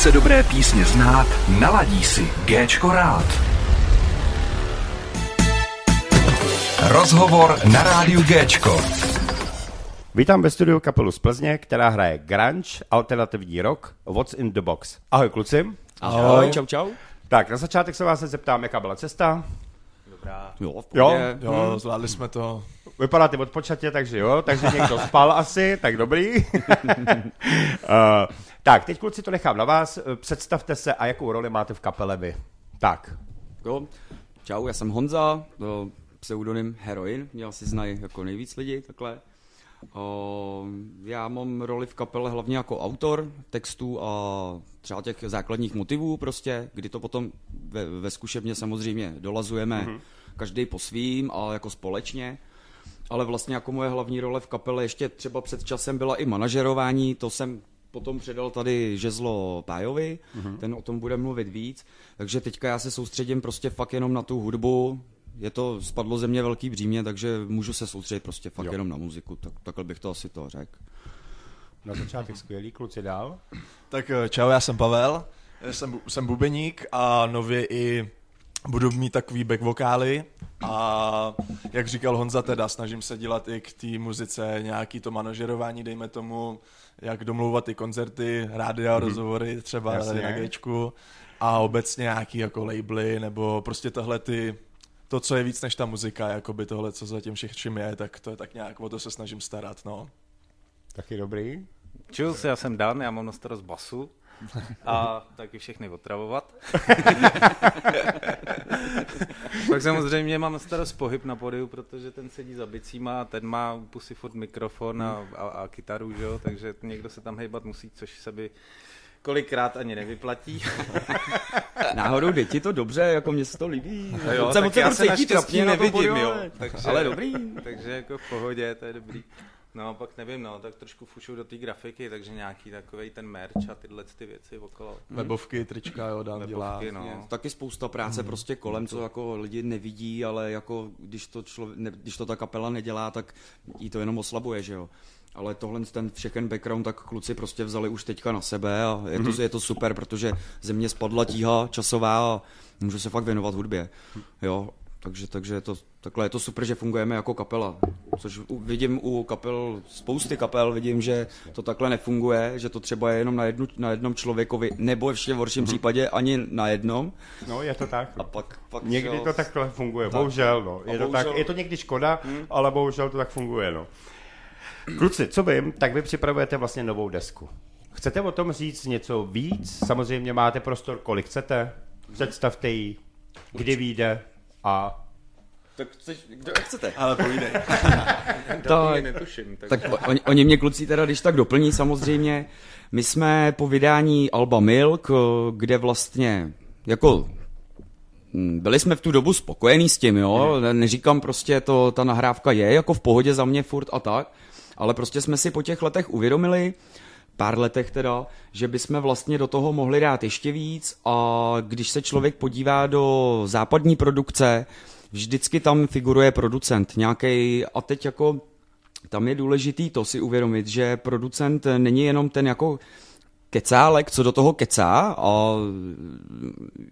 Chce dobré písně znát, naladí si Géčko rád. Rozhovor na rádiu Géčko. Vítám ve studiu kapelu z Plzně, která hraje grunge, alternativní rock, What's in the Box. Ahoj kluci. Ahoj, čau, čau. Tak, na začátek se vás zeptám, jaká byla cesta. Jo, v Jo? pohodě. Jo, zvládli jsme to. Vypadáte odpočatě, takže jo, takže někdo spal asi, tak dobrý. uh, tak, teď kluci to nechám na vás. Představte se a jakou roli máte v kapele vy. Tak, Jo. Čau, já jsem Honza, to pseudonym Heroin, mě asi znají jako nejvíc lidí, takhle. O, já mám roli v kapele hlavně jako autor textů a třeba těch základních motivů prostě, kdy to potom ve, ve zkušebně samozřejmě dolazujeme mm-hmm. každý po svým a jako společně. Ale vlastně jako moje hlavní role v kapele ještě třeba před časem byla i manažerování, to jsem potom předal tady žezlo Pájovi, mm-hmm. ten o tom bude mluvit víc, takže teďka já se soustředím prostě fakt jenom na tu hudbu, je to spadlo ze mě velký břímě, takže můžu se soustředit prostě fakt Jo. jenom na muziku, tak, takhle bych to asi to řekl. na začátek skvělý, kluci dál. Tak eh, čau, já jsem Pavel, já jsem, jsem bubeník a nově i budu mít takový back vokály a jak říkal Honza teda, snažím se dělat i k té muzice nějaký to manažerování, dejme tomu, jak domlouvat ty koncerty, rádia, mm-hmm. rozhovory třeba Jasně. na Gčku a obecně nějaký jako labely nebo prostě tohle ty to, co je víc než ta muzika, jakoby tohle, co zatím všem je, tak to je tak nějak, o to se snažím starat, no. Taky dobrý. Čus, já jsem Dan, já mám na starost basu a taky všechny otravovat. Pak samozřejmě mám starost pohyb na podiu, protože ten sedí za bicíma a ten má pusy furt mikrofon a, a, a kytaru, že jo? takže někdo se tam hejbat musí, což se by kolikrát ani nevyplatí. Náhodou jde ti to dobře, jako mně se to líbí. A jo, Moc já se trapně nevidím, jo. ale- Takže, Ale dobrý. Takže jako v pohodě, to je dobrý. No, pak nevím, no, tak trošku fušu do té grafiky, takže nějaký takový ten merch a tyhle ty věci okolo. Webovky, trička, jo, dám dělá. Webovky, no. No. Taky spousta práce prostě kolem, co jako lidi nevidí, ale jako když to, člověk, ne, když to ta kapela nedělá, tak jí to jenom oslabuje, že jo. Ale tohle ten všechen background tak kluci prostě vzali už teďka na sebe a je to, je to super, protože ze mě spadla tíha časová a můžu se fakt věnovat hudbě. Jo, takže, takže je to, takhle je to super, že fungujeme jako kapela. Což vidím u kapel, spousty kapel, vidím, že to takhle nefunguje, že to třeba je jenom na, jednu, na jednom člověkovi, nebo ještě v horším případě ani na jednom. No, je to tak. A pak, pak Někdy jo, to takhle funguje, bohužel, no. Je, A to bohužel- tak, je to někdy škoda, ale bohužel to tak funguje, no. Kluci, co vím, tak vy připravujete vlastně novou desku. Chcete o tom říct něco víc? Samozřejmě máte prostor, kolik chcete. Představte ji, kdy vyjde a Tak chceš, kdo jak chcete? Ale povídej. Tak, netuším. Tak... Tak oni, oni mě kluci teda když tak doplní samozřejmě. My jsme po vydání Alba Milk, eh, kde vlastně jako hm, byli jsme v tu dobu spokojení s tím, jo, neříkám prostě to, ta nahrávka je jako v pohodě za mě furt a tak, ale prostě jsme si po těch letech uvědomili, pár letech teda, že bychom vlastně do toho mohli dát ještě víc a když se člověk podívá do západní produkce, vždycky tam figuruje producent nějaký a teď jako tam je důležitý to si uvědomit, že producent není jenom ten jako kecálek, co do toho kecá a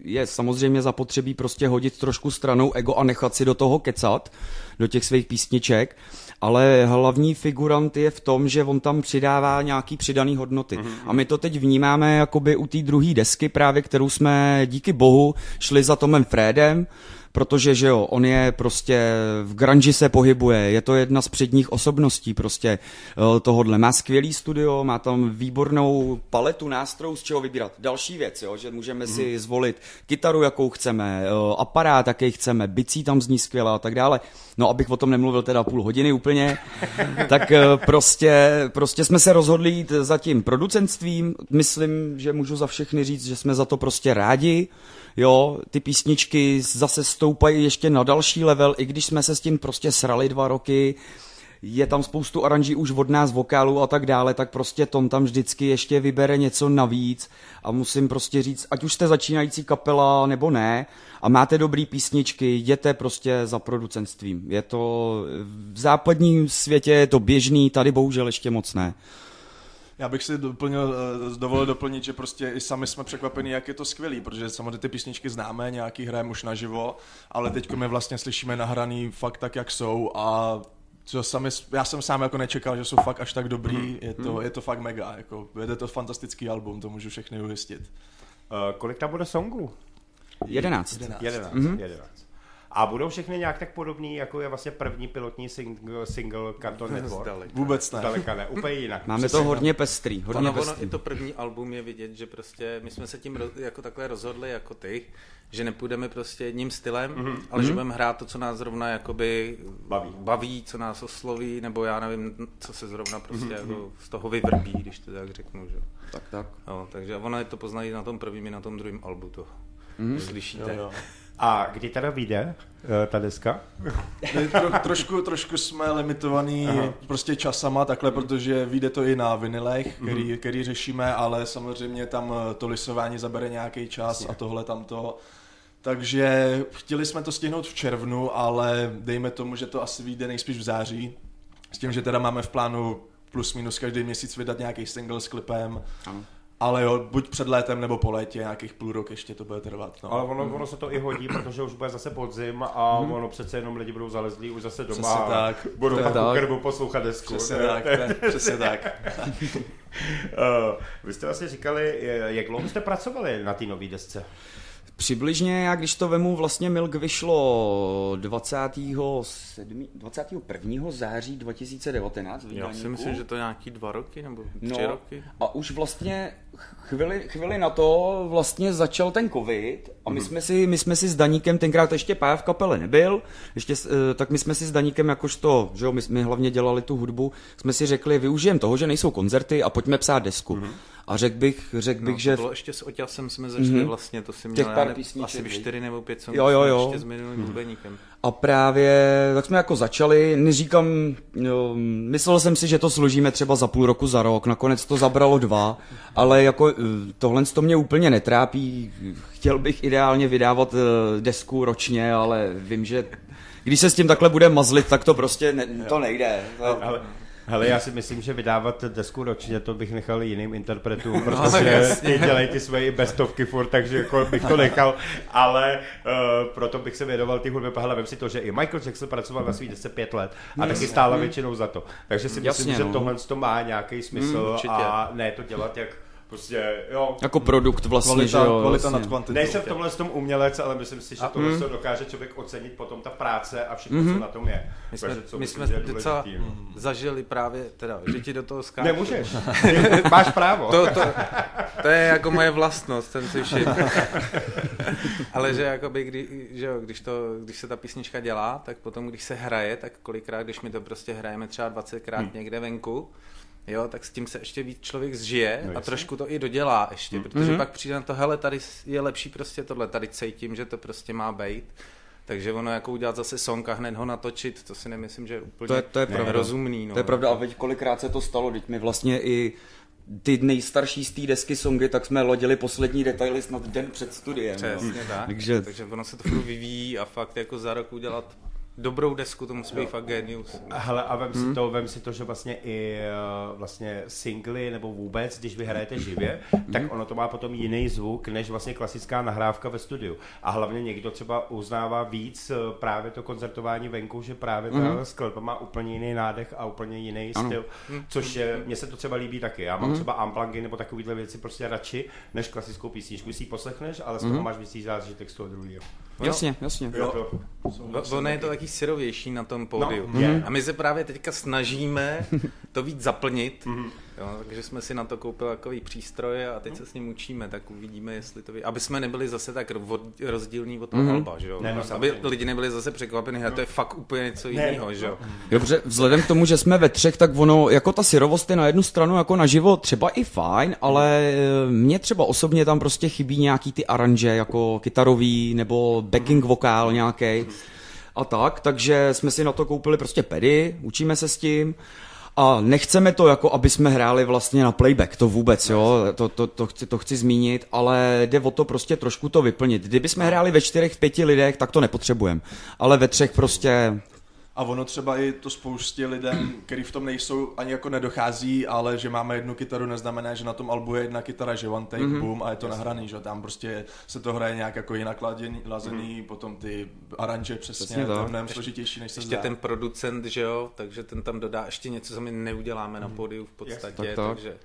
je samozřejmě zapotřebí prostě hodit trošku stranou ego a nechat si do toho kecat, do těch svých písniček, ale hlavní figurant je v tom, že on tam přidává nějaký přidaný hodnoty. A my to teď vnímáme jakoby u té druhé desky právě, kterou jsme díky bohu šli za Tomem Fredem, protože že jo, on je prostě v grunge se pohybuje, je to jedna z předních osobností prostě eh, tohodle. Má skvělý studio, má tam výbornou paletu nástrojů, z čeho vybírat. Další věc, jo, že můžeme si zvolit kytaru, jakou chceme, eh, aparát, jaký chceme, bicí tam zní skvěle a tak dále. No, abych o tom nemluvil teda půl hodiny úplně, tak eh, prostě, prostě jsme se rozhodli jít za tím producentstvím. Myslím, že můžu za všechny říct, že jsme za to prostě rádi. Jo, ty písničky zase stoupají ještě na další level, i když jsme se s tím prostě srali dva roky, je tam spoustu aranží už od nás, vokálů a tak dále, tak prostě Tom tam vždycky ještě vybere něco navíc a musím prostě říct, ať už jste začínající kapela nebo ne a máte dobrý písničky, jděte prostě za producentstvím. Je to v západním světě je to běžný, tady bohužel ještě moc ne. Já bych si doplnil, eh, dovolil doplnit, že prostě i sami jsme překvapeni, jak je to skvělý, protože samozřejmě ty písničky známe, nějaký hrajeme už naživo, ale teď my vlastně slyšíme nahraný fakt tak, jak jsou a co sami, já jsem sám jako nečekal, že jsou fakt až tak dobrý, je to, je to fakt mega, jako, je to fantastický album, to můžu všechny ujistit. Uh, kolik tam bude songů? 11. 11. Mm-hmm. 11. A budou všechny nějak tak podobný, jako je vlastně první pilotní single, single Cartoon Network? Zdaleka. Vůbec ne. Zdaleka ne, úplně jinak. Máme to hodně pestrý, hodně Ono, ono, pestrý. i to první album je vidět, že prostě my jsme se tím roz, jako takhle rozhodli jako ty, že nepůjdeme prostě jedním stylem, mm-hmm. ale že budeme hrát to, co nás zrovna jakoby Baví. baví, co nás osloví, nebo já nevím, co se zrovna prostě mm-hmm. jako z toho vyvrbí, když to tak řeknu, že? Tak, tak. Jo, takže ono je to poznají na tom prvním i na tom druhém albu to. Mm-hmm. Slyšíte? Jo, jo. A kdy teda vyjde uh, ta deska? Tro, trošku, trošku jsme limitovaný Aha. prostě časama takhle, protože vyjde to i na vinilech, který, který řešíme, ale samozřejmě tam eh, to lisování zabere nějaký čas a tohle tamto. Takže chtěli jsme to stihnout v červnu, ale dejme tomu, že to asi vyjde nejspíš v září. S tím, že teda máme v plánu plus minus každý měsíc vydat nějaký single s klipem. Ano. Ale jo, buď před létem nebo po létě, nějakých půl rok ještě to bude trvat. No. Ale ono, ono se to i hodí, protože už bude zase podzim a ono přece jenom lidi budou zalezlí už zase doma Přesně tak. budou Tak, nebo poslouchat desku. Přesně Ne? tak, ne, přesně tak. Uh, vy jste vlastně říkali, jak dlouho jste pracovali na té nové desce? Přibližně, já když to vemu, vlastně Milk vyšlo 27. 21. září 2019. v Já si myslím, že to je nějaký dva roky nebo tři No, roky. a už vlastně chvíli, chvíli na to vlastně začal ten covid a my jsme si, my jsme si s Daníkem, tenkrát ještě Pája v kapele nebyl, ještě, eh, tak my jsme si s Daníkem jakožto, že jo, my, my hlavně dělali tu hudbu, jsme si řekli, využijeme toho, že nejsou koncerty a pojďme psát desku. A řekl bych, řekl bych, No, že to bylo ještě s Oťasem jsme začali mm-hmm. vlastně, to si měl Těch pár ne, asi čtyři nebo pět songů Jo, jo, jo. ještě s minulým bubeníkem. A právě tak jsme jako začali, neříkám, jo, myslel jsem si, že to složíme třeba za půl roku, za rok, nakonec to zabralo dva, ale jako eh, tohle to mě úplně netrápí, chtěl bych ideálně vydávat eh, desku ročně, ale vím, že když se s tím takhle bude mazlit, tak to prostě ne, to nejde. To- Ale, hele, já si myslím, že vydávat desku ročně, to bych nechal jiným interpretům, No, protože ty dělají ty svoje bestovky furt, takže jako bych to nechal, ale uh, proto bych se věnoval ty hudbě. Hele, vem si to, že i Michael Jackson pracoval na svý desce pět let a taky stála většinou za to. Takže si myslím, Jasně, že no. tohle to má nějaký smysl Mm, určitě. a ne to dělat jak prostě, jo, Jako produkt vlastně, Kvalita, že jo. kvalita vlastně. nad kvantitou. Nejsem v tomhle tom umělec, ale myslím si, že tohle mm. to dokáže člověk ocenit potom ta práce a všechno, co na tom je. My jsme, Takže co my jsme docela no. zažili právě, teda, že ti do toho skáču. Nemůžeš. Máš právo. To, to, to je jako moje vlastnost, ten sushi. Ale že jakoby, kdy, že jo, když, to, když se ta písnička dělá, tak potom, když se hraje, tak kolikrát, když my to prostě hrajeme třeba 20krát hmm. někde venku, jo, tak s tím se ještě víc člověk zžije No a trošku to i dodělá ještě, protože pak přijde na to, hele, tady je lepší prostě tohle, tady cítím, že to prostě má být. Takže ono jako udělat zase song a hned ho natočit, to si nemyslím, že je úplně To je- to je pravda. rozumný. No. To je pravda a veď kolikrát se to stalo, teď my vlastně i ty nejstarší z té desky songy, tak jsme lodili poslední detaily snad den před studiem. jo. Přesně tak. Takže Takže ono se to furt vyvíjí a fakt jako za rok udělat dobrou desku, to musí být fakt genius. Hele, a vem si, to, vem si to, že vlastně i eh, vlastně singly nebo vůbec, když vy hrajete živě, tak ono to má potom jiný zvuk, než vlastně klasická nahrávka ve studiu. A hlavně někdo třeba uznává víc eh, právě to koncertování venku, že právě ta skladba má úplně jiný nádech a úplně jiný Ano. styl, což je, mně se to třeba líbí taky. Já mám třeba unplugy nebo takovýhle věci prostě radši, než klasickou písničku. Si ji poslechneš, ale z toho máš víc zážitek z toho druhého. Jasně, jasně. Jo. Ono je to taky syrovější na tom pódiu. No, je. A my se právě teďka snažíme to víc zaplnit, jo, takže jsme si na to koupili takový přístroj a teď se s ním učíme, tak uvidíme, jestli to ví. Aby jsme nebyli zase tak rozdílní od toho alba, že jo? Ne, no, Aby samozřejmě. lidi nebyli zase překvapeni, že to je fakt úplně něco jiného, že jo? Dobře, vzhledem k tomu, že jsme ve třech, tak ono, jako ta syrovost je na jednu stranu jako naživo třeba i fajn, ale eh, mně třeba osobně tam prostě chybí nějaký ty aranže, jako kytarový nebo backing vokál nějaký a tak, takže jsme si na to koupili prostě pedy, učíme se s tím a nechceme to jako, aby jsme hráli vlastně na playback, to vůbec, jo, to, to, to, chci, to chci zmínit, ale jde o to prostě trošku to vyplnit. Kdyby jsme hráli ve čtyřech, pěti lidech, tak to nepotřebujeme, ale ve třech prostě A ono třeba i to spoustě lidem, který v tom nejsou, ani jako nedochází, ale že máme jednu kytaru, neznamená, že na tom albu je jedna kytara, že one take, mm-hmm. boom a je to nahraný, že tam prostě se to hraje nějak jako jinak laděný, lazený, mm-hmm. potom ty aranže přesně, Přesně to je mnohem složitější, než se Ještě zdá. ten producent, že jo, takže ten tam dodá ještě něco, co my neuděláme na pódiu v podstatě, Tak, tak. takže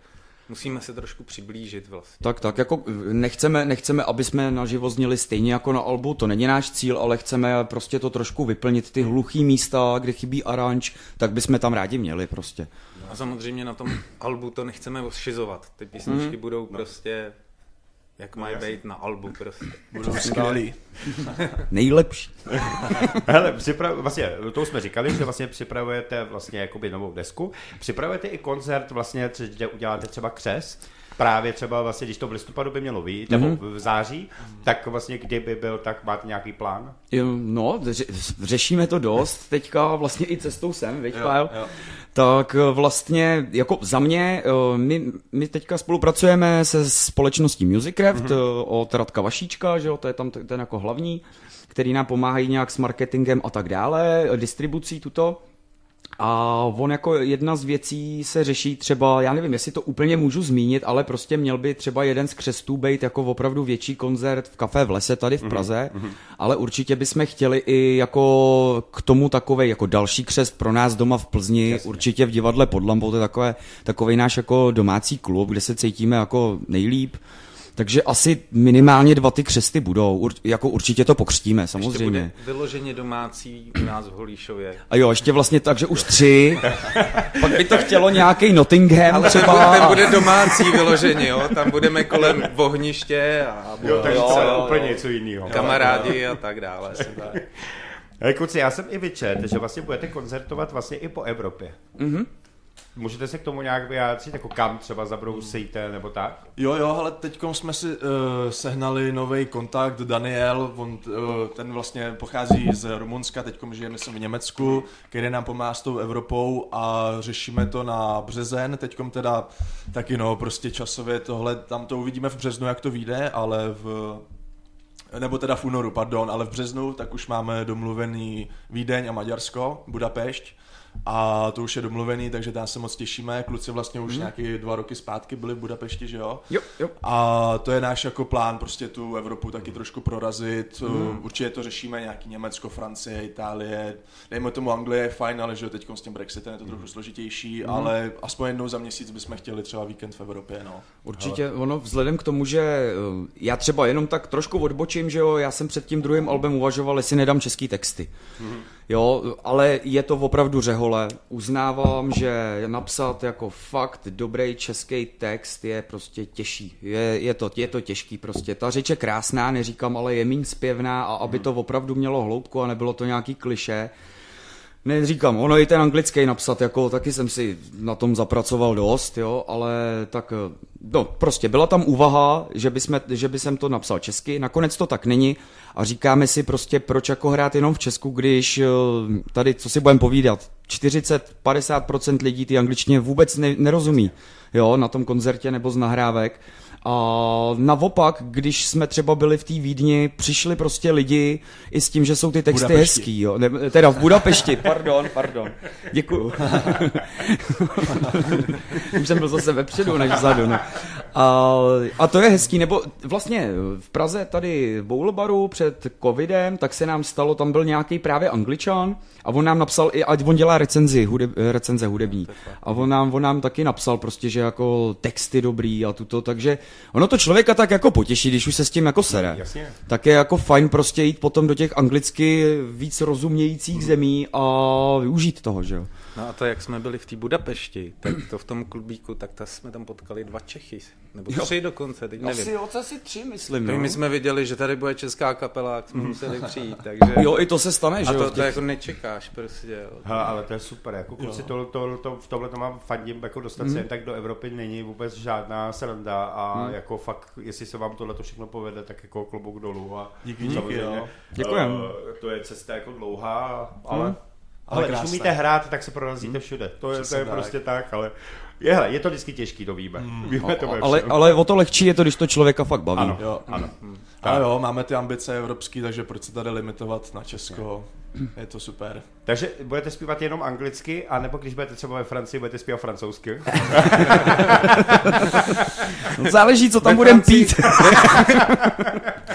musíme se trošku přiblížit vlastně. Tak, tak, jako nechceme, nechceme, aby jsme naživo zněli stejně jako na albu, to není náš cíl, ale chceme prostě to trošku vyplnit, ty hluchý místa, kde chybí aranž, tak bychom tam rádi měli prostě. A samozřejmě na tom albu to nechceme ošizovat. Ty písničky Mhm. budou prostě jak mají být na albu prostě. Budou skvělý. Nejlepší. Hele, připra- vlastně, to jsme říkali, že vlastně připravujete vlastně jakoby novou desku. Připravujete i koncert vlastně, co- kde uděláte třeba křest. Právě třeba vlastně, když to v listopadu by mělo být, nebo Mhm. v září, tak vlastně kdyby byl, tak máte nějaký plán? No, ře- řešíme to dost, teďka vlastně i cestou sem, viď, Jo, jo. Tak eh, vlastně, jako za mě, eh, my, my teďka spolupracujeme se společností Musicraft mm-hmm. od Radka Vašíčka, že jo, to je tam ten jako hlavní, který nám pomáhají nějak s marketingem a tak dále, eh, distribucí tuto. A on jako jedna z věcí se řeší třeba, já nevím, jestli to úplně můžu zmínit, ale prostě měl by třeba jeden z křestů být jako opravdu větší koncert v kafe v lese tady v Praze, mm-hmm. ale určitě bychom chtěli i jako k tomu takovej jako další křest pro nás doma v Plzni, Jasně. určitě v divadle pod Lampou, to je takové, takovej náš jako domácí klub, kde se cítíme jako nejlíp. Takže asi minimálně dva ty křesty budou, Ur, jako určitě to pokřtíme, Ještě samozřejmě. bude vyloženě domácí u nás v Holíšově. A jo, ještě vlastně tak, že už tři. Pak by to chtělo nějaký Nottingham Ale třeba. bude, ten bude domácí vyloženě, jo? Tam budeme kolem ohniště a Jo, takže jo, to je jo, úplně něco jiného. kamarádi a tak dále. Hele, kluci, já jsem i vyčet, že vlastně budete koncertovat vlastně i po Evropě. Mhm. Můžete se k tomu nějak vyjádřit, jako kam třeba zabrousíte nebo tak? Jo, jo, ale teď jsme si uh, sehnali nový kontakt, Daniel, on, uh, ten vlastně pochází z Rumunska, teď žije myslím v Německu, který nám pomáhá s tou Evropou a řešíme to na březen, teď teda taky no, prostě časově tohle, tam to uvidíme v březnu, jak to vyjde, ale v nebo teda v únoru, pardon, ale v březnu tak už máme domluvený Vídeň a Maďarsko, Budapešť a to už je domluvený, takže tam se moc těšíme. Kluci vlastně už mm. nějaký dva roky zpátky byli v Budapešti, že jo? Jo, jo. A to je náš jako plán, prostě tu Evropu taky trošku prorazit. Mm. Určitě to řešíme, nějaký Německo, Francie, Itálie, dejme tomu Anglie je fajn, ale že jo, teď s tím Brexitem je to trochu složitější, mm. ale aspoň jednou za měsíc bychom chtěli třeba víkend v Evropě, no. Určitě, ono vzhledem k tomu, že eh, já třeba jenom tak trošku odbočím, že jo, já jsem před tím druhým albem uvažoval, jestli nedám český texty. Jo, ale je to opravdu řehole. Uznávám, že napsat jako fakt dobrý český text je prostě těžší. Je, je, to, je to těžký prostě. Ta řeč je krásná, neříkám, ale je méně zpěvná a aby to opravdu mělo hloubku a nebylo to nějaký kliše, Neříkám, ono i ten anglický napsat, jako taky jsem si na tom zapracoval dost, jo, ale tak, eh, no, prostě byla tam úvaha, že by, jsme, že by jsem to napsal česky, nakonec to tak není a říkáme si prostě, proč jako hrát jenom v Česku, když eh, tady, co si budeme povídat, 40-50% lidí ty angličtině vůbec ne, nerozumí, jo, na tom koncertě nebo z nahrávek. A naopak, když jsme třeba byli v té Vídni, přišli prostě lidi i s tím, že jsou ty texty Budapešti. hezký, jo. Ne, teda v Budapešti, pardon, pardon. Děkuju. Už jsem byl zase vepředu než vzadu. No. A, a to je hezký, nebo vlastně v Praze tady v Bowlbaru před covidem, tak se nám stalo, tam byl nějaký právě angličan a on nám napsal, i, ať on dělá recenzi, hudeb, recenze hudební. A on nám, on nám taky napsal prostě, že jako texty dobrý a tuto, takže ono to člověka tak jako potěší, když už se s tím jako sere. Jasně. Tak je jako fajn prostě jít potom do těch anglicky víc rozumějících zemí a využít toho, že jo. No a to, jak jsme byli v té Budapešti, tak to v tom klubíku, tak to jsme tam potkali dva Čechy, nebo tři dokonce, teď nevím. Asi, asi tři, myslím. Tak No. my jsme viděli, že tady bude česká kapela, jak jsme museli přijít, takže... Jo, i to se stane, že a jo. to, v to těch- jako nečekáš prostě, jo. Hele, ale to je super, jako kluci, to, to, to, v tomhle to mám fandím, jako dostat se jen tak do Evropy není vůbec žádná sranda a jako fakt, jestli se vám tohle to všechno povede, tak jako klobouk dolů a Díky, díky, samozřejmě, jo. Děkujem. eh, to je cesta jako dlouhá, ale, Ale ale když umíte hrát, tak se prorazíte všude. To je, to je tak. prostě tak, ale Je, hele, je to vždycky těžký, to víme. Víme to Ale, ale o to lehčí je to, když to člověka fakt baví. Ano, Jo. ano. A jo, máme ty ambice evropský, takže proč se tady limitovat na Česko? Je to super. Takže budete zpívat jenom anglicky, anebo když budete třeba ve Francii, budete zpívat francouzsky? No, záleží, co tam budeme pít.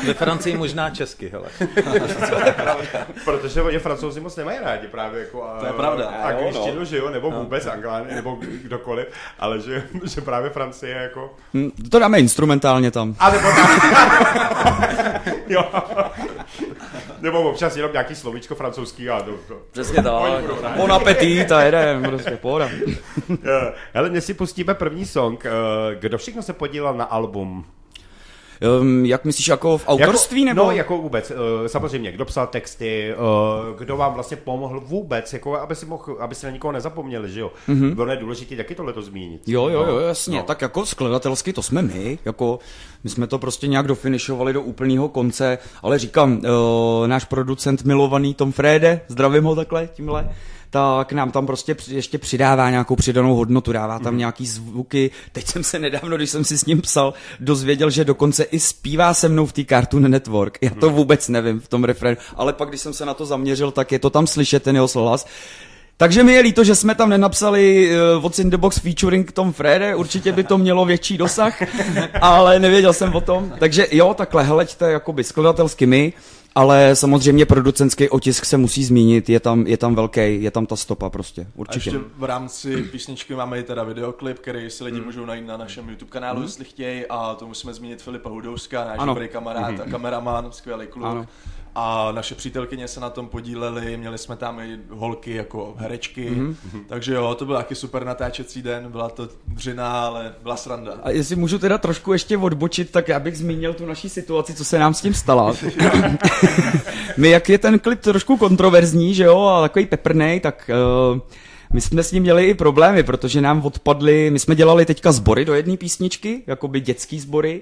Ve Francii možná česky, hele. Protože oni francouzi moc nemají rádi právě jako To je pravda. angličtinu, že jo, nebo vůbec anglány, nebo kdokoliv, ale že, že právě Francie jako... Hm, To dáme instrumentálně tam. A nebo jo. Nebo občas jenom nějaký slovíčko francouzský a to, to. Přesně tak. Bon appetit a jedem, prostě pohoda. Eh, Hele, dnes si pustíme první song. Eh, Kdo všechno se podílel na album? Um, jak myslíš, jako v autorství jako, nebo? No, jako vůbec. eh, Samozřejmě, kdo psal texty, eh, kdo vám vlastně pomohl vůbec, jako aby si, mohl, aby si na nikoho nezapomněli, že jo? Mm-hmm. Bylo důležité taky tohleto zmínit. Jo, jo, jo, jasně. No. No. Tak jako skladatelsky to jsme my, jako my jsme to prostě nějak dofinišovali do úplného konce, ale říkám, uh, náš producent milovaný Tom Frede, zdravím ho takhle tímhle, tak nám tam prostě ještě přidává nějakou přidanou hodnotu, dává tam nějaký zvuky. Teď jsem se nedávno, když jsem si s ním psal, dozvěděl, že dokonce i zpívá se mnou v té Cartoon Network. Já to vůbec nevím v tom refrénu, ale pak, když jsem se na to zaměřil, tak je to tam slyšet, ten jeho hlas. Takže mi je líto, že jsme tam nenapsali uh, What's in the Box featuring Tom Frede, určitě by to mělo větší dosah, ale nevěděl jsem o tom. Takže jo, takhle hleďte jakoby skladatelsky my, ale samozřejmě producentský otisk se musí zmínit, je tam, je tam velký, je tam ta stopa prostě, A určitě. ještě v rámci písničky máme i teda videoklip, který si lidi můžou najít na našem YouTube kanálu, jestli chtějí. A to musíme zmínit Filipa Hudouska, náš dobrý kamarád a kameraman, skvělý kluk. Ano. A naše přítelkyně se na tom podílely, měli jsme tam i holky jako herečky, Mhm. takže jo, to byl taky super natáčecí den, byla to dřina, ale byla sranda. A jestli můžu teda trošku ještě odbočit, tak já bych zmínil tu naší situaci, co se nám s tím stala. My, jak je ten klip trošku kontroverzní, že jo, a takový peprnej, tak uh, my jsme s ním měli i problémy, protože nám odpadly, my jsme dělali teďka sbory do jedné písničky, jakoby dětský sbory.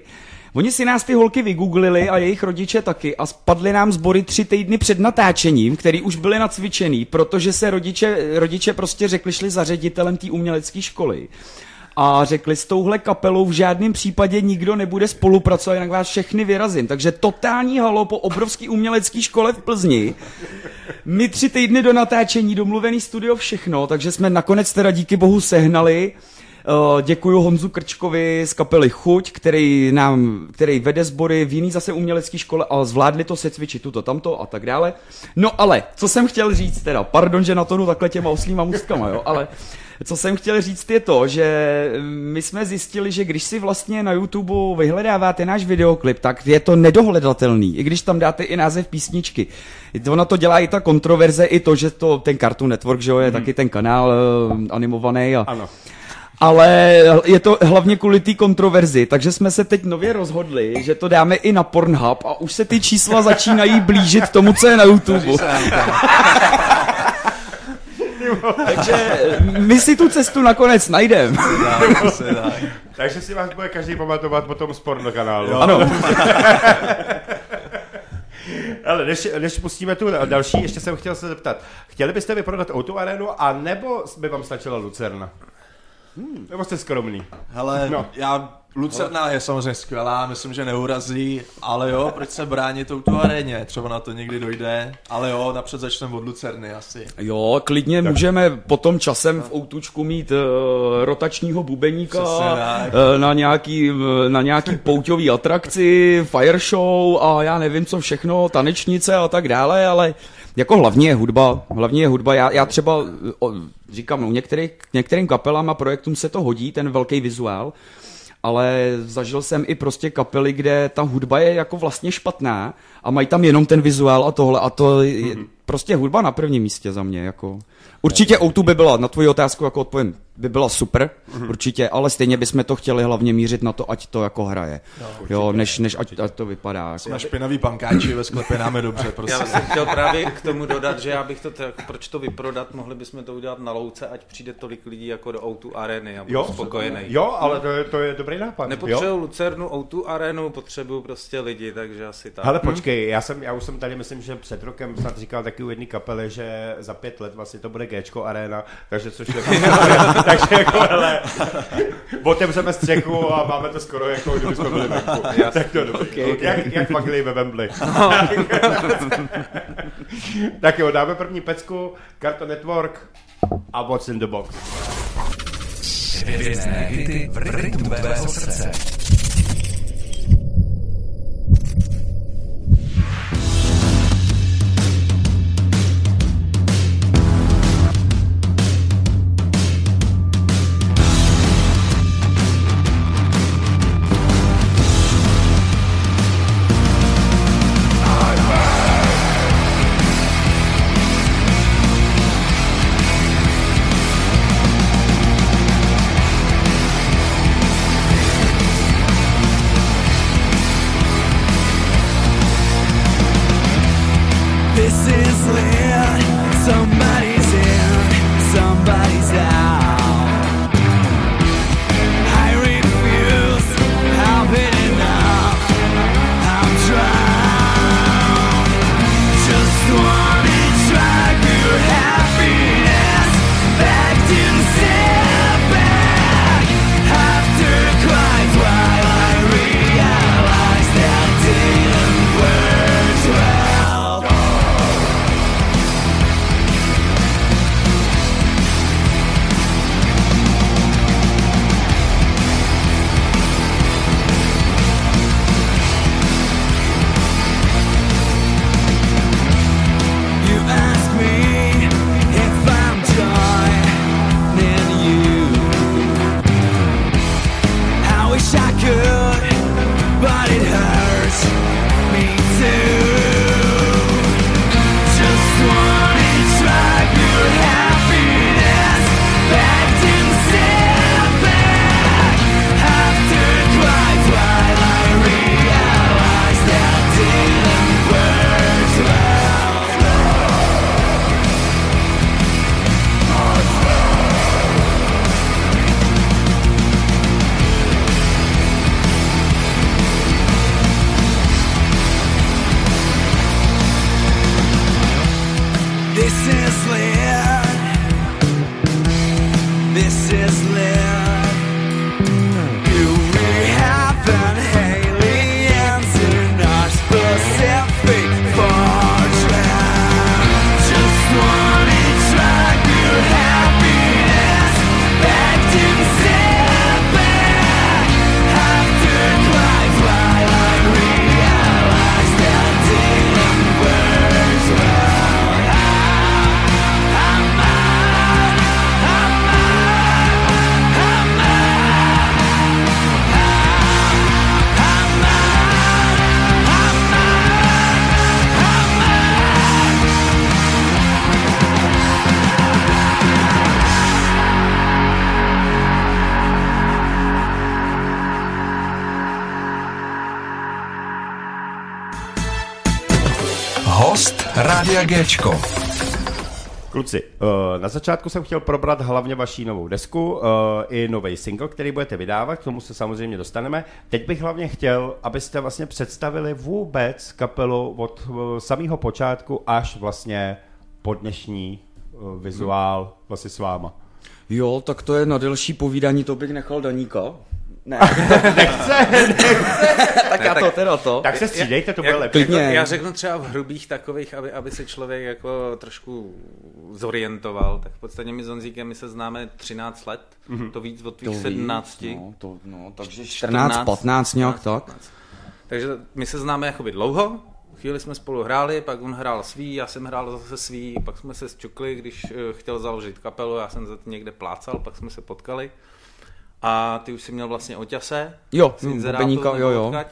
Oni si nás ty holky vygooglili a jejich rodiče taky a spadly nám sbory tři týdny před natáčením, který už byly nacvičený, protože se rodiče, rodiče prostě řekli, šli za ředitelem té umělecké školy a řekli, s touhle kapelou v žádném případě nikdo nebude spolupracovat, jinak vás všechny vyrazím. Takže totální halo po obrovský umělecké škole v Plzni. My tři týdny do natáčení, domluvený studio, všechno, takže jsme nakonec teda díky bohu sehnali. Uh, děkuji Honzu Krčkovi z kapely Chuť, který nám, který vede sbory v jiný zase umělecké škole a zvládli to se cvičit tuto, tamto a tak dále. No ale, co jsem chtěl říct teda, pardon, že na to jdu takhle těma oslýma mustkama, jo, ale co jsem chtěl říct je to, že my jsme zjistili, že když si vlastně na YouTube vyhledáváte náš videoklip, tak je to nedohledatelný, i když tam dáte i název písničky. Ona to dělá i ta kontroverze, i to, že to ten Cartoon Network, že jo, je taky ten kanál uh, animovaný a, Ano. Ale je to hlavně kvůli té kontroverzi, takže jsme se teď nově rozhodli, že to dáme i na Pornhub a už se ty čísla začínají blížit tomu, co je na YouTube. takže my si tu cestu nakonec najdeme. Takže si vás bude každý pamatovat potom z porno kanálu. Ano. Ale než, než pustíme tu další, ještě jsem chtěl se zeptat. Chtěli byste vyprodat Outu Arenu, a nebo by vám stačila Lucerna? Hmm, nebo jste skromný? Hele, No. já, Lucerna je samozřejmě skvělá, myslím, že neurazí, ale jo, proč se bránit touto aréně, třeba na to někdy dojde, ale jo, napřed začneme od Lucerny asi. Jo, klidně tak. můžeme potom časem v outučku mít uh, rotačního bubeníka uh, na nějaký, uh, na nějaký pouťový atrakci, fire show a já nevím co všechno, tanečnice a tak dále, ale jako hlavně je hudba, hlavně je hudba. Já, já třeba o, říkám, u některých, některým kapelám a projektům se to hodí, ten velký vizuál, ale zažil jsem i prostě kapely, kde ta hudba je jako vlastně špatná a mají tam jenom ten vizuál a tohle a to je prostě hudba na prvním místě za mě. Jako. Určitě O2 by byla, na tvoji otázku jako odpovím, by byla super, určitě, ale stejně bychom to chtěli hlavně mířit na to, ať to jako hraje, jo, než, než ať, ať to vypadá. Jako. Jsme špinaví pankáči ve sklepě, náme dobře, Já prostě. jsem chtěl právě k tomu dodat, že já bych to, tak, proč to vyprodat, mohli bychom to udělat na louce, ať přijde tolik lidí jako do O2 Areny a budu Jo, spokojený. Jo, ale to je, to je dobrý nápad. jo? Nepotřebuju Lucernu, O2 Arenu, potřebuju prostě lidi, takže asi tak. Ale počkej, já, jsem, já už jsem tady, myslím, že před rokem snad říkal, tak taky u jedné kapely, že za pět let vlastně to bude Gčko Arena, takže což je takže jako hele, otevřeme střechu a máme to skoro jako, kdyby jsme byli venku. Tak to je dobrý. Okay, okay. Jak, jak v Anglii ve Wembley. tak jo, dáme první pecku, Cartoon Network a What's in the Box. Hvězdné hity v rytmu tvého srdce. Géčko. Kluci, eh, na začátku jsem chtěl probrat hlavně vaší novou desku eh, i nový single, který budete vydávat, k tomu se samozřejmě dostaneme. Teď bych hlavně chtěl, abyste vlastně představili vůbec kapelu od eh, samého počátku až vlastně po dnešní vizuál vlastně s váma. Jo, tak to je na delší povídání, to bych nechal Daníka. Ne, Nechce, tak já to teda to. tak se střídejte, to bude Jak- lepší. Klidně. Jako, já řeknu třeba v hrubých takových, aby, aby se člověk jako trošku zorientoval, tak v podstatě my s Honzíkem my se známe 13 let, mm-hmm. to víc od tvých To 17. Víc, no, to, no, takže 14, 15 nějak tak. 15. Takže my se známe jakoby dlouho, chvíli jsme spolu hráli, pak on hrál svý, já jsem hrál zase svý, pak jsme se zčukli, když eh, chtěl založit kapelu, já jsem za to někde plácal, pak jsme se potkali. A ty už jsi měl vlastně Oťase, Jo, hm, nebo jo, jo. odkud.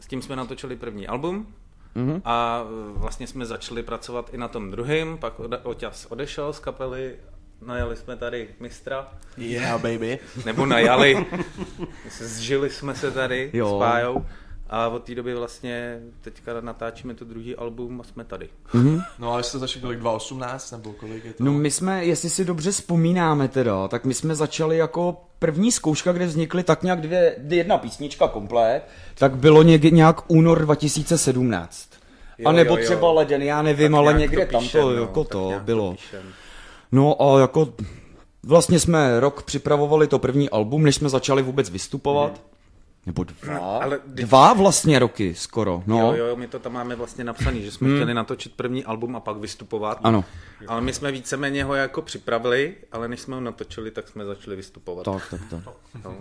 S tím jsme natočili první album Mhm. a e, vlastně jsme začali pracovat i na tom druhém, pak Oťas odešel z kapely, najali jsme tady mistra, Yeah, baby. nebo najali, zžili jsme se tady Jo. s Pájou a od té doby vlastně teďka natáčíme to druhý album a jsme tady. No ale jste začali kolik, 2018 nebo kolik je to? No my jsme, jestli si dobře vzpomínáme teda, tak my jsme začali jako první zkouška, kde vznikly tak nějak dvě, jedna písnička komplet, tak bylo někdy nějak únor 2017. A nebo třeba leden, já nevím, ale někde tam to, jako to bylo. No a jako vlastně jsme rok připravovali to první album, než jsme začali vůbec vystupovat. Nebo dva? ale když- Dva vlastně roky skoro, no. Jo, jo, my to tam máme vlastně napsaný, že jsme hmm. chtěli natočit první album a pak vystupovat. Ano. Ale my jsme víceméně ho jako připravili, ale než jsme ho natočili, tak jsme začali vystupovat. Tak, tak, tak. No.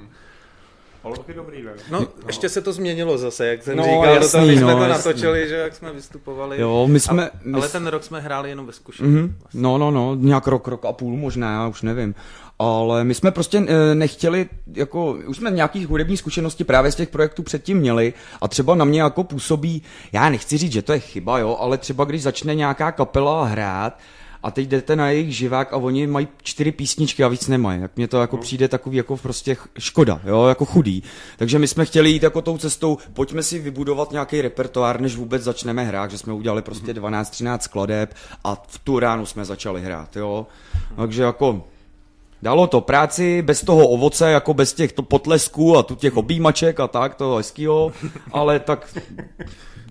Ale taky dobrý, ne? No, ještě se to změnilo zase, jak jsem No, říkal, jasný, toho, když jsme no, to jasný. natočili, že jak jsme vystupovali. Jo, my jsme- Ale, my ale ten rok jsme hráli jenom ve zkušení. Mhm. No, no, no, nějak rok, rok a půl možná, já už nevím. Ale my jsme prostě eh, nechtěli, jako, už jsme nějakých hudební zkušenosti právě z těch projektů předtím měli a třeba na mě jako působí, já nechci říct, že to je chyba, jo, ale třeba když začne nějaká kapela hrát a teď jdete na jejich živák a oni mají čtyři písničky a víc nemají, tak mně to jako přijde takový jako prostě škoda, jo, jako chudý. Takže my jsme chtěli jít jako tou cestou, pojďme si vybudovat nějaký repertoár, než vůbec začneme hrát, že jsme udělali prostě 12-13 skladeb a v tu ránu jsme začali hrát, jo. Takže jako Dalo to práci, bez toho ovoce, jako bez těch to potlesků a tu těch objímaček a tak, to hezkýho, ale tak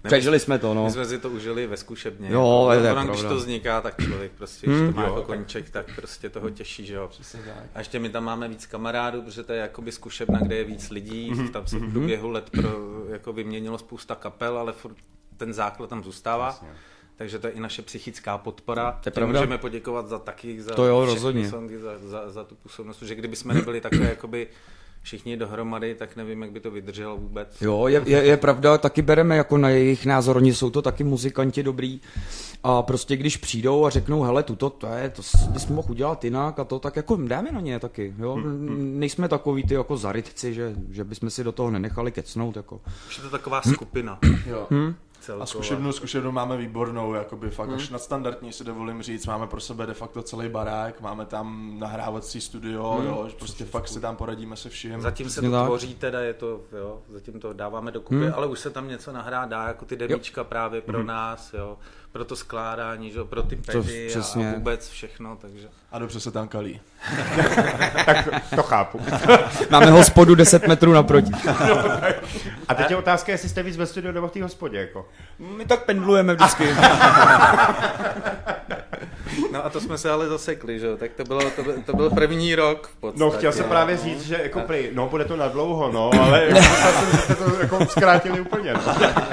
přežili jsme to, no. My jsme si to užili ve zkušebně. Jo, jako, to je Ono, když to vzniká, tak člověk prostě, když to má jako koníček, tak prostě toho těší, že jo. A ještě my tam máme víc kamarádů, protože to je jakoby zkušebna, kde je víc lidí, tam se v průběhu let pro, jako vyměnilo spousta kapel, ale furt ten základ tam zůstává. Takže to je i naše psychická podpora. To je Těm pravda. Můžeme poděkovat za taky, za To jo, rozhodně. songy, za, za, za tu působnost, že kdyby jsme nebyli takhle jakoby všichni dohromady, tak nevím, jak by to vydrželo vůbec. Jo, je, je, je pravda, taky bereme jako na jejich názor, oni jsou to taky muzikanti dobrý a prostě když přijdou a řeknou, hele, tuto, to je, to bys mohl udělat jinak a to, tak jako dáme na ně taky, jo, nejsme takový ty jako zarytci, že, že bychom si do toho nenechali kecnout, jako. Už je to taková skupina. Jo. Celková. A zkušebnu, zkušebnu máme výbornou, jakoby fakt až nadstandardní si dovolím říct, máme pro sebe de facto celý barák, máme tam nahrávací studio, jo, že prostě fakt si tam poradíme se vším. Zatím se to tak. tvoří, teda je to, jo, zatím to dáváme dokupy, hmm. ale už se tam něco nahrát dá, jako ty demíčka právě pro nás, jo, pro to skládání, že pro ty pedy a, přesně. a vůbec všechno, takže. A dobře se tam kalí. To chápu. Máme hospodu 10 metrů naproti. A teď je otázka, jestli jste víc ve studiu nebo v té hospodě, jako. My tak pendlujeme vždycky. No a to jsme se ale zasekli, že jo, tak to bylo, to byl, to byl první rok v podstatě. No, chtěl jsem právě říct, že jako prý, no, bude to na dlouho, no, ale jako, jsem, že jste to jako zkrátili úplně, no.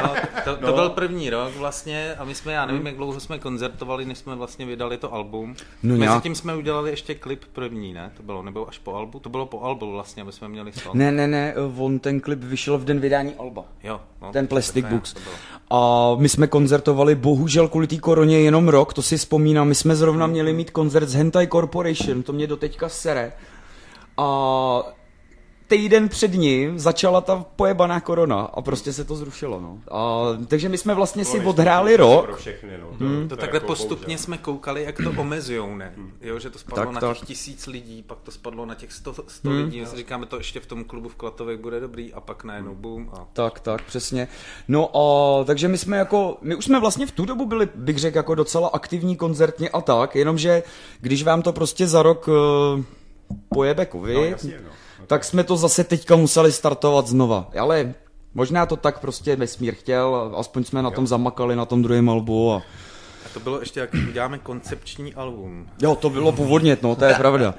No, to, to byl první rok vlastně a my jsme, já nevím, jak dlouho jsme koncertovali, než jsme vlastně vydali to album. No nějak- Mezitím jsme udělali ještě klip první, ne? To bylo, nebo až po albu? To bylo po albu vlastně, aby jsme měli song. Ne, ne, ne, on ten klip vyšel v den vydání Alba. Jo, no, Ten Plastic Books. A my jsme koncertovali bohužel kvůli té koroně jenom rok, to si vzpomínám. My jsme zrovna měli mít koncert s Hentai Corporation, to mě doteďka sere. A týden před ním začala ta pojebaná korona a prostě se to zrušilo. No. A, takže my jsme vlastně si odhráli Pro rok. všechny, no. To, To to takhle jako postupně bohužel. jsme koukali, jak to omezujou, ne? Jo, že to spadlo Tak, na tak. těch tisíc lidí, pak to spadlo na těch sto, sto lidí. My si říkáme, to ještě v tom klubu v Klatovech bude dobrý a pak najednou boom. A... Tak, tak, přesně. No a takže my jsme jako, my už jsme vlastně v tu dobu byli, bych řekl, jako docela aktivní koncertně a tak, jenomže když vám to prostě za rok uh, pojebe covid, No, jasně, no. Tak jsme to zase teďka museli startovat znova. Ale možná to tak prostě vesmír chtěl, aspoň jsme na tom zamakali na tom druhém albu a a to bylo ještě, jak uděláme koncepční album. Jo, to bylo původně, no, to je pravda.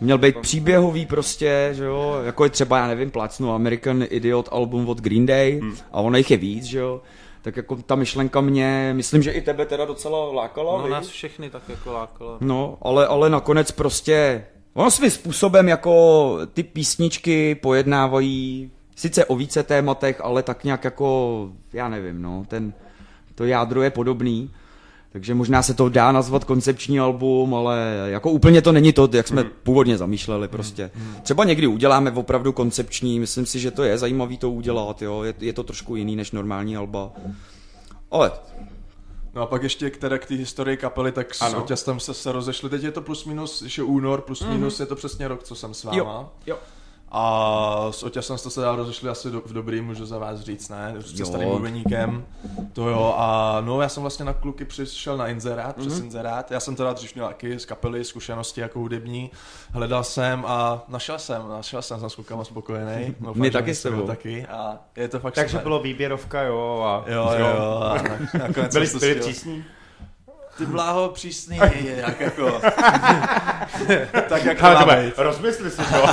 Měl být příběhový prostě, že jo, jako je třeba, já nevím, plácnu American Idiot album od Green Day a ono jich je víc, že jo. Tak jako ta myšlenka mě, myslím, že i tebe teda docela lákala, No viď? nás všechny tak jako lákalo. No, ale, ale nakonec prostě, ono svým způsobem jako ty písničky pojednávají sice o více tématech, ale tak nějak jako, já nevím, no, ten, to jádro je podobný. Takže možná se to dá nazvat koncepční album, ale jako úplně to není to, jak jsme původně zamýšleli prostě. Třeba někdy uděláme opravdu koncepční, myslím si, že to je zajímavý to udělat, jo, je, je to trošku jiný než normální alba. Ale No a pak ještě které k té historii kapely, tak s Ano. Otěstem se, se rozešli. Teď je to plus minus, že únor, plus minus je to přesně rok, co jsem s váma. jo, jo. A s Oťasem jste se dál rozešli asi do, v dobrý, můžu za vás říct, ne? Jo. starým bubeníkem. To jo, a no já jsem vlastně na kluky přišel na inzerát, přes Mhm. mm-hmm. inzerát. Já jsem teda dřív měl taky z kapely, zkušenosti jako hudební. Hledal jsem a našel jsem, našel jsem, jsem s klukama spokojený. Doufám, My taky s tebou. taky a je to fakt Takže super. bylo výběrovka, jo. A, Jo, jo, jo. A na- nakonec Byli, byli přísní? Ty bláho přísný, jak jako... tak jak to Ale být. rozmysli si to.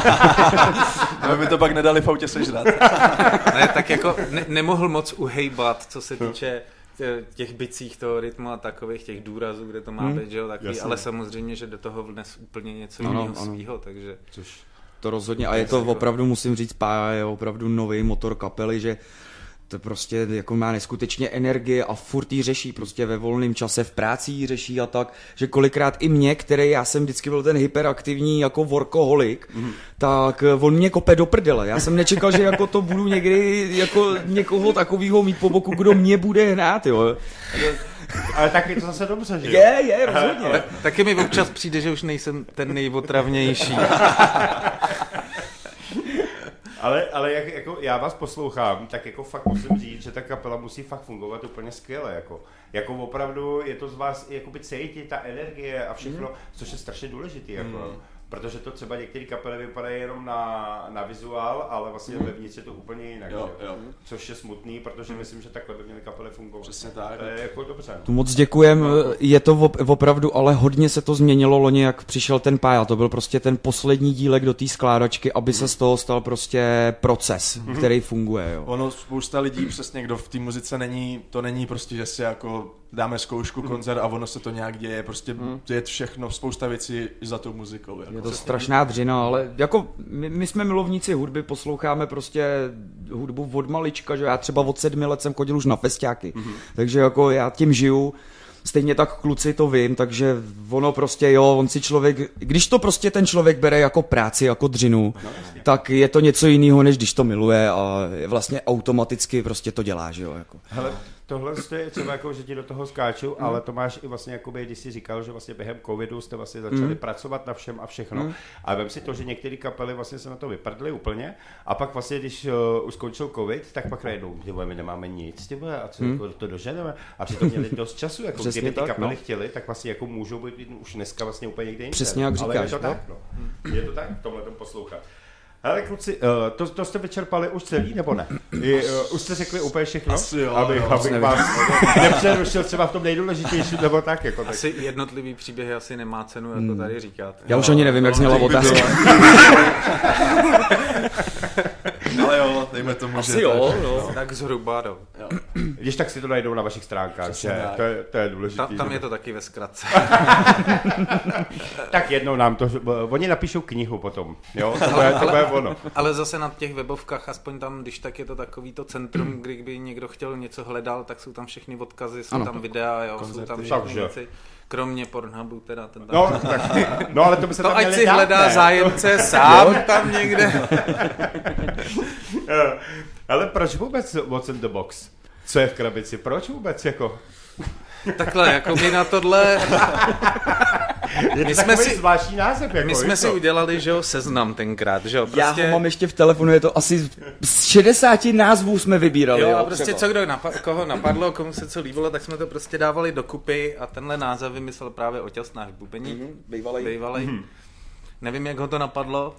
Aby mi to pak nedali v autě sežrat. Ne, tak jako ne, nemohl moc uhejbat, co se týče tě- těch bicích toho rytmu a takových těch důrazů, kde to má být, že jo, takový, ale samozřejmě, že do toho vnes úplně něco Ano, jiného ano. svýho, takže To rozhodně. A je to opravdu, musím říct, Pája je opravdu nový motor kapely, že to prostě jako má neskutečně energie a furt jí řeší prostě ve volném čase, v práci jí řeší a tak, že kolikrát i mě, který já jsem vždycky byl ten hyperaktivní jako workoholik, mm. tak eh, on mě kope do prdele. Já jsem nečekal, že jako to budu někdy jako někoho takového mít po boku, kdo mě bude hnát, jo. Ale tak je to zase dobře, že jo? Je, je, rozhodně. Ta, taky mi občas přijde, že už nejsem ten nejotravnější. Ale, ale jak, jako já vás poslouchám, tak jako fakt musím říct, že ta kapela musí fakt fungovat úplně skvěle. Jako, jako opravdu je to z vás jakoby cítit, ta energie a všechno, což je strašně důležitý. Jako. Protože to třeba některé kapely vypadají jenom na, na vizuál, ale vlastně vevnitř je to úplně jinak. Jo, že? jo. Což je smutný, protože myslím, že takhle by měly kapely fungovat. Přesně tak. To je jako dobře. Tu moc děkujem, je to op- opravdu, ale hodně se to změnilo loni, jak přišel ten pája, to byl prostě ten poslední dílek do té skládačky, aby se z toho stal prostě proces, který funguje, jo. Ono spousta lidí, přesně kdo v té muzice není, to není prostě, že si jako dáme zkoušku, koncert a ono se to nějak děje, prostě je všechno, spousta věcí za tou muzikou. Jako. Je to strašná dřina, ale jako my, my jsme milovníci hudby, posloucháme prostě hudbu od malička, že já třeba od sedmi let jsem chodil už na festiáky, takže jako já tím žiju, stejně tak kluci to vím, takže ono prostě jo, on si člověk, když to prostě ten člověk bere jako práci, jako dřinu, tak je to něco jiného, než když to miluje a vlastně automaticky prostě to dělá, že jo, jako. Hele, tohle je třeba jako, že ti do toho skáču, ale to máš i vlastně, jakoby, když jsi říkal, že vlastně během covidu jste vlastně začali pracovat na všem a všechno. A vem si to, že některé kapely vlastně se na to vyprdly úplně a pak vlastně, když uh, už skončil covid, tak pak najednou, ty vole, my nemáme nic, ty vole, a co jako to doženeme? A přitom měli dost času, jako Přesně kdyby ty tak, kapely no. chtěli, tak vlastně jako můžou být už dneska vlastně úplně někde jinde. Přesně jak Ale je říkáš, to no. tak, no. Je to tak, tomhle tom poslouchat. Hele kluci, uh, to, to jste vyčerpali už celý, nebo ne? I, uh, už jste řekli úplně všechno? Asi jo, abych, jo, abych vás nepřerušil třeba v tom nejdůležitějším, nebo tak, jako tak. Asi jednotlivý příběhy asi nemá cenu jako tady říkat. Já už ani nevím, jak zněla otázka. Ale jo, dejme tomu, že... Asi jo, no. Tak zhruba, no. Když tak si to najdou na vašich stránkách, Přesně že tak. to je, to je důležité. Ta, tam je to taky ve zkratce. Tak jednou nám to, oni napíšou knihu potom, jo, to bude, to bude ono. Ale zase na těch webovkách, aspoň tam, když tak je to takový to centrum, kdyby někdo chtěl něco hledal, tak jsou tam všechny odkazy, jsou Ano. tam videa, jo, jsou Koncerty. tam všechny Takže. věci. Kromě Pornhubu teda. Ten tam No, tak, no ale to by se to tam ať si dát, hledá ne? zájemce sám tam někde. Ale proč vůbec What's in the Box? Co je v krabici? Proč vůbec jako? Takhle, jako my na tohle, Je to My jsme si- zvláštní název, jako, my jsme si udělali, že jo, seznam tenkrát, že jo, Já prostě... ho mám ještě v telefonu, je to asi z 60 názvů jsme vybírali. Jo, Jo, a prostě třeba. co kdo napa- koho napadlo, komu se co líbilo, tak jsme to prostě dávali dokupy a tenhle název vymyslel právě Oťas, náš bubeník. Mhm, bývalej. Bývalej. Nevím, jak ho to napadlo.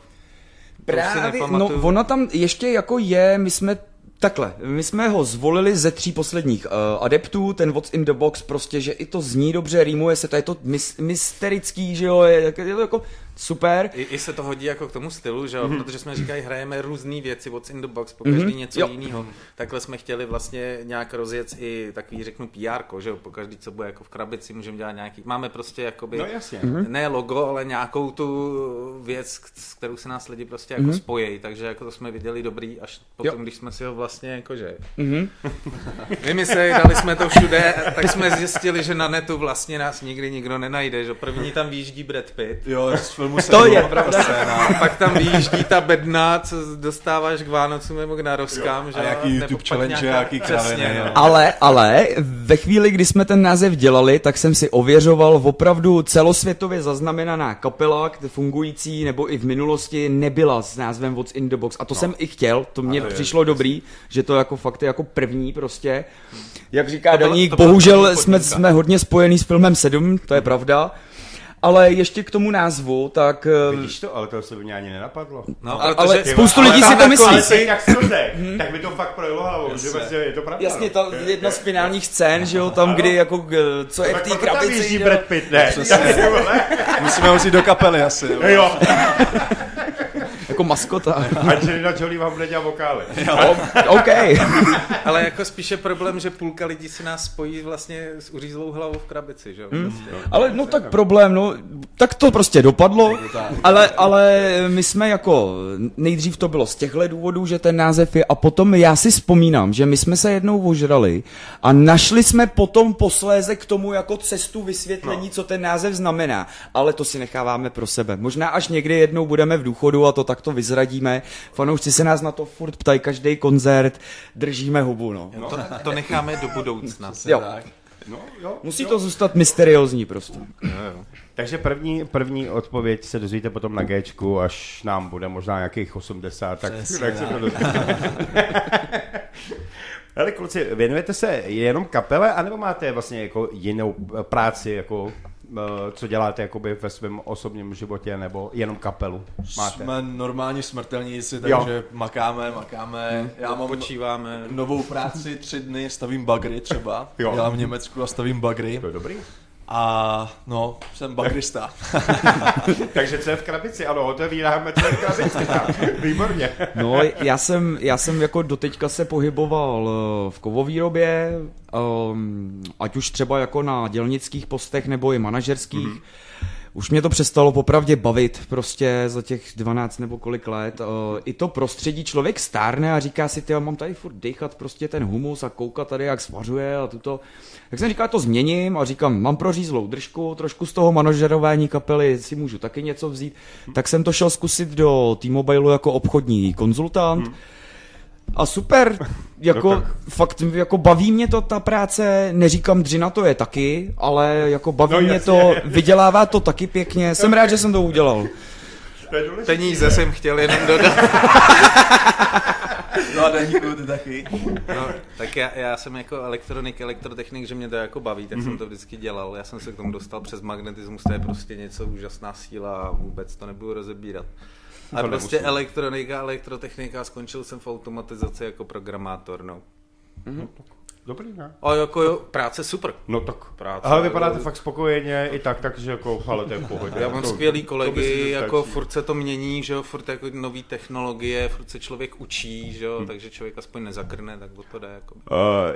To už si Právě, no nepamatuju. ono tam ještě jako je, my jsme Takhle, my jsme ho zvolili ze tří posledních uh, adeptů, ten What's in the Box, prostě, že i to zní dobře, rýmuje se to, je to mis- mysterický, že jo, je, je to jako super. I, I se to hodí jako k tomu stylu, že jo, mm-hmm. protože jsme říkali, hrajeme různé věci, what's in the box, po každý mm-hmm. něco Jo. jiného. Takhle jsme chtěli vlastně nějak rozjet i takový, řeknu, PR, že jo, po každý, co bude jako v krabici, můžeme dělat nějaký, máme prostě jakoby, No jasně. ne logo, ale nějakou tu věc, s kterou se nás lidi prostě jako mm-hmm. spojí, takže jako to jsme viděli dobrý, až potom, Jo. když jsme si ho vlastně jakože mm-hmm. vymysleli, dali jsme to všude, tak jsme zjistili, že na netu vlastně nás nikdy nikdo nenajde, že první tam výjíždí Brad Pitt, Jo, s filmu se To je pravda. scéna. Pak tam vyjíždí ta bedna, co dostáváš k Vánocům nebo k narozkám, že A jaký Nebo YouTube challenge, nějaká- jaký Přesně, kraviny, no. Ale, ale ve chvíli, kdy jsme ten název dělali, tak jsem si ověřoval opravdu celosvětově zaznamenaná kapela, kde fungující nebo i v minulosti nebyla s názvem What's in the Box. A to no. jsem i chtěl, to mně to je- přišlo dobrý, že to jako fakt je jako první prostě. Jak říká To Daník, to bohužel první jsme, jsme hodně spojený s filmem 7, to je pravda. Ale ještě k tomu názvu, tak... eh, Vidíš to, ale to se by mě ani nenapadlo. No, ale protože- spoustu Ale lidí si to myslí. Ale jak to řekl, tak mi to fakt projelo hlavou, že vlastně je to pravda. Jasně, no. ta jedna z finálních scén, že jo, tam, kdy jako, eh, co je v Tak té krabici, jo. Brad Pitt, ne? Musíme ho vzít do kapely asi. jo. Jo, jako maskota. Angelina Jolie vám bude dělat vokály. OK. Ale jako spíše problém, že půlka lidí si nás spojí vlastně s uřízlou hlavou v krabici, že jo? Prostě. Ale no tak problém, no, tak to prostě dopadlo, ale, ale my jsme jako, nejdřív to bylo z těchto důvodů, že ten název je, a potom já si vzpomínám, že my jsme se jednou ožrali a našli jsme potom posléze k tomu jako cestu vysvětlení, no. co ten název znamená, ale to si necháváme pro sebe. Možná až někdy jednou budeme v důchodu a to takto vyzradíme. Fanoušci se nás na to furt ptají, každý koncert, držíme hubu, no. To, to necháme do budoucna. Jo. No, jo. Musí to zůstat mysteriózní prostě. Takže první, první odpověď se dozvíte potom na Gčku, až nám bude možná nějakých 80, tak, tak se to dozvíte. Ale kluci, věnujete se jenom kapele, anebo máte vlastně jako jinou práci, jako co děláte jakoby ve svém osobním životě, nebo jenom kapelu máte? Jsme normální smrtelníci, Jo. takže makáme, makáme. Já mám Počíváme. novou práci, tři dny, stavím bagry třeba. Jo. Dělám v Německu a stavím bagry. To je dobrý. A no, jsem bagrista. Takže co je v krabici? Ano, otevíráme, co je v krabici. Výborně. No, já jsem, já jsem jako doteďka se pohyboval eh, v kovovýrobě, um, ať už třeba jako na dělnických postech nebo i manažerských. Mm-hmm. Už mě to přestalo popravdě bavit prostě za těch 12 nebo kolik let. Uh, I to prostředí člověk stárne a říká si, ty mám tady furt dechat prostě ten humus a koukat tady, jak svařuje a tuto. Jak jsem říkal, to změním a říkám, mám prořízlou držku, trošku z toho manažerování kapely si můžu taky něco vzít. Tak jsem to šel zkusit do T-Mobileu jako obchodní konzultant. A super, jako No fakt jako baví mě to ta práce, neříkám dřina to je taky, ale jako baví No mě jasně. to, vydělává to taky pěkně, jsem rád, že jsem to udělal. To. Peníze jsem chtěl jenom dodat. No a Daníku, ty taky. No, tak já, já jsem jako elektronik, elektrotechnik, že mě to jako baví, tak jsem to vždycky dělal. Já jsem se k tomu dostal přes magnetismus, to je prostě něco úžasná síla a vůbec to nebudu rozebírat. A To prostě nemusím. elektronika, elektrotechnika, skončil jsem v automatizaci jako programátor, no. Dobrý, ne? A jako jo, práce super. No tak. Práce, ale vypadáte jako- fakt spokojeně i tak, takže jako, ale to je pohodě. Já mám To- skvělý to kolegy, že jako stačí. furt se to mění, že jo, furt jako nový technologie, furt se člověk učí, že jo, Hm. takže člověk aspoň nezakrne, tak o to jde, jako. Uh,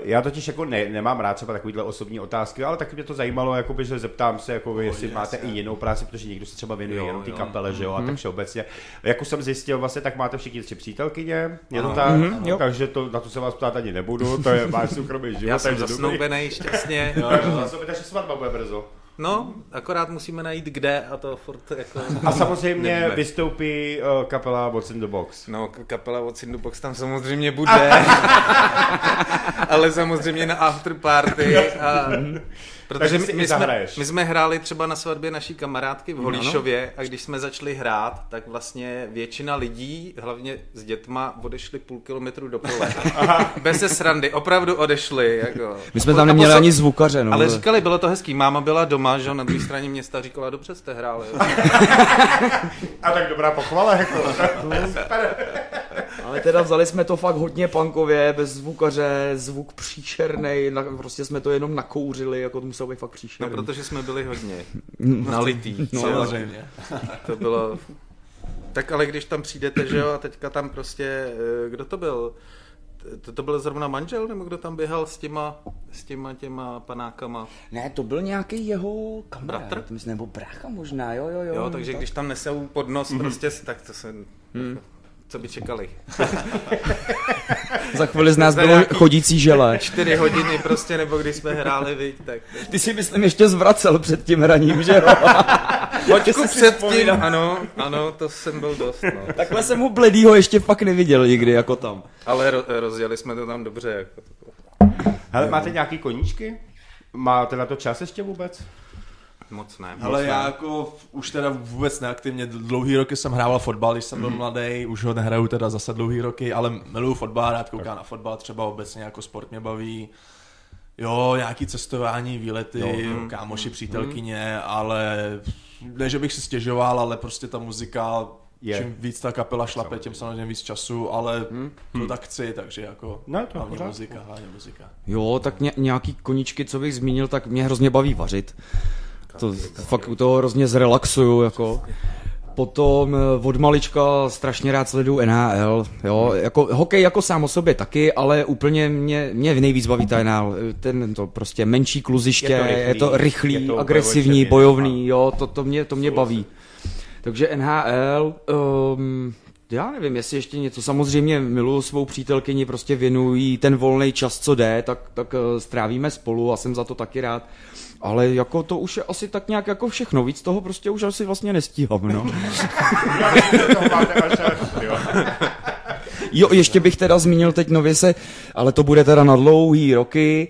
já totiž jako ne, nemám rád třeba takovýhle osobní otázky, ale taky mě to zajímalo, jakoby, že zeptám se, jakoby, jestli máte i jinou práci, protože někdo se třeba věnuje Jo, jenom ty kapele, že jo, a tak všeobecně. Jak už jsem zjistil, vlastně, tak máte všichni tři přítelkyně, je to tak, Mhm, takže to, na to se vás ptát ani nebudu, to je váš soukromý život. Já jsem zasnoubený šťastně. Takže zase takže svatba bude brzo. No, akorát musíme najít kde a to furt jako... A samozřejmě nevíme. vystoupí uh, kapela What's in the Box. No, kapela od Box tam samozřejmě bude, ale samozřejmě na after party a... Protože Takže my, my, jsme, my jsme hráli třeba na svatbě naší kamarádky v Holíšově a když jsme začali hrát, tak vlastně většina lidí, hlavně s dětma, odešli půl kilometru do pole. Bez se srandy, opravdu odešli. Jako. My jsme tam neměli ani zvukaře, no. Ale říkali, bylo to hezký, máma byla doma, že na druhé straně města říkala, dobře jste hráli. A tak dobrá pochvala, jako. Ale teda vzali jsme to fakt hodně punkově, bez zvukaře, zvuk příšernej, na, prostě jsme to jenom nakouřili, jako to muselo být fakt No, příšerný. protože jsme byli hodně nalitý. No, že jo. Samozřejmě. To bylo... Tak ale když tam přijdete, že jo, a teďka tam prostě, eh, kdo to byl? To, to byl zrovna manžel, nebo kdo tam běhal s těma, s těma těma panákama? Ne, to byl nějaký jeho kamarád, Bratr? to myslím, nebo brácha možná, jo, jo, jo. Jo, takže tak. když tam nesou pod nos prostě, tak to se... Co by čekali? Za chvíli z nás bylo nějaký- chodící žele. Čtyři hodiny prostě, nebo když jsme hráli, viď, tak... Ty si myslím ještě zvracel před tím hraním, že jo? Hoďku předtím, ano, ano, to jsem byl dost, no. Takhle jsem ho bledýho ještě fakt neviděl nikdy, jako tam. Ale ro- rozjeli jsme to tam dobře, jako to. Hele, máte nějaký koníčky? Máte na to čas ještě vůbec? Moc ne. Ale já jako už teda vůbec neaktivně, dlouhý roky jsem hrával fotbal, když jsem byl mladý, už ho nehraju teda zase dlouhý roky, ale miluju fotbal, rád koukám na fotbal, třeba obecně jako sport mě baví. Jo, nějaký cestování, výlety, jo. kámoši, přítelkyně, ale ne, že bych si stěžoval, ale prostě ta muzika, Je. čím víc ta kapela šlape, tím samozřejmě víc času, ale to tak chci, takže jako No, to hlavně muzika, hlavně muzika. Jo, tak ně, nějaký koníčky, co bych zmínil, tak mě hrozně baví vařit. To fakt u toho hrozně zrelaxuju, jako. Potom eh, od malička strašně rád sleduju NHL, jo, jako hokej jako sám o sobě taky, ale úplně mě, mě nejvíc baví ta NHL, ten to prostě menší kluziště, Je to rychlý, je to rychlý, je to agresivní, bojovný, jo, to, to mě, to mě baví. Takže NHL, um, já nevím, jestli ještě něco, samozřejmě miluju svou přítelkyni, prostě věnují ten volný čas, co jde, tak, tak eh, strávíme spolu a jsem za to taky rád. Ale jako to už je asi tak nějak jako všechno, víc toho prostě už asi vlastně nestíhám, no. Jo, ještě bych teda zmínil teď nově se, ale to bude teda na dlouhý roky,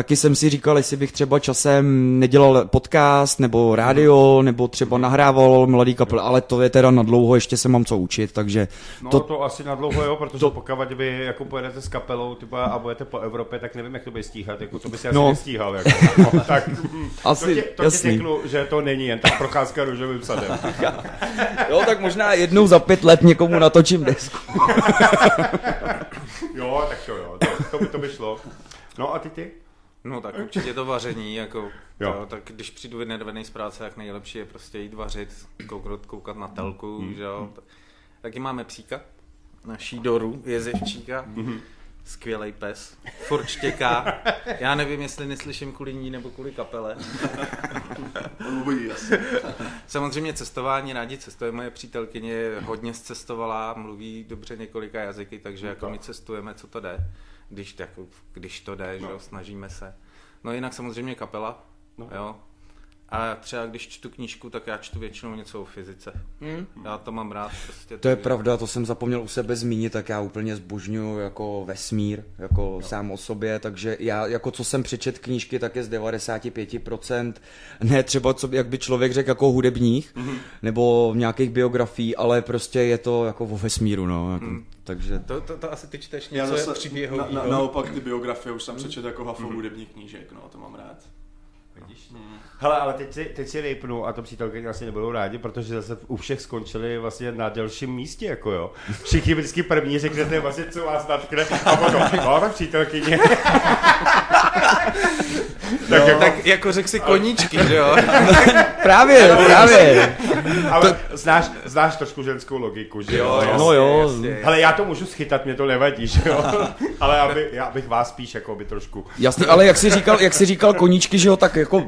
taky jsem si říkal, jestli bych třeba časem nedělal podcast, nebo rádio, nebo třeba nahrával mladý kapel, ale to je teda na dlouho, ještě se mám co učit, takže No to, to, to asi na dlouho, jo, protože to... pokud vy jako pojedete s kapelou typa, a budete po Evropě, tak nevím, jak to bude stíhat, jako to by si asi No. nestíhal. Jako, no, tak Asi, to, tě, to jasný. řeknu, že to není jen tak procházka růžovým sadem. jo, tak možná jednou za pět let někomu natočím desku. Jo, tak to jo, to, to, by, to by šlo. No a ty ty? No tak určitě to vaření, jako, Jo. jo. Tak když přijdu vynervený z práce, tak nejlepší je prostě jít vařit, koukat, koukat na telku, mm. že jo. Taky máme psíka, naší Doru, jezevčíka, mm. skvělej pes, furt štěká. Já nevím, jestli neslyším kvůli ní nebo kvůli kapele. Samozřejmě cestování, rádi cestujeme, moje přítelkyně hodně cestovala, mluví dobře několika jazyky, takže jako my cestujeme, co to jde, když, jako, když to jde, že jo, snažíme se. No jinak samozřejmě kapela, jo. A třeba když čtu knížku, tak já čtu většinou něco o fyzice. Já to mám rád. Prostě To je takže- pravda, to jsem zapomněl u sebe zmínit, tak já úplně zbožňuju jako vesmír, jako no. sám o sobě, takže já, jako co jsem přečet knížky, tak je z 95%, ne třeba, co, jak by člověk řekl, jako hudebních, mm-hmm. nebo v nějakých biografií, ale prostě je to jako o vesmíru, no, jako, mm. Takže... To, to, to asi ty čteš Já něco zase, na, příběhový. na, naopak ty biografie už jsem přečetl jako hafo hudebních knížek, no, to mám rád. Hele, ale teď si, teď si rejpnu a to přítelkyně asi nebudou rádi, protože zase u všech skončili vlastně na delším místě, jako jo. Všichni vždycky první řeknete vlastně, co vás natkne a potom, no tak přítelkyně. tak jako, Tak jako řekl si koníčky, že jo? Právě, právě. ale znáš, znáš trošku ženskou logiku, že jo? jasně, No jo. jasně. Hele, já to můžu schytat, mě to nevadí, že jo? Ale aby, já bych vás spíš jako by trošku... Jasný, ale jak jsi říkal, jak jsi říkal koníčky, že jo, tak jako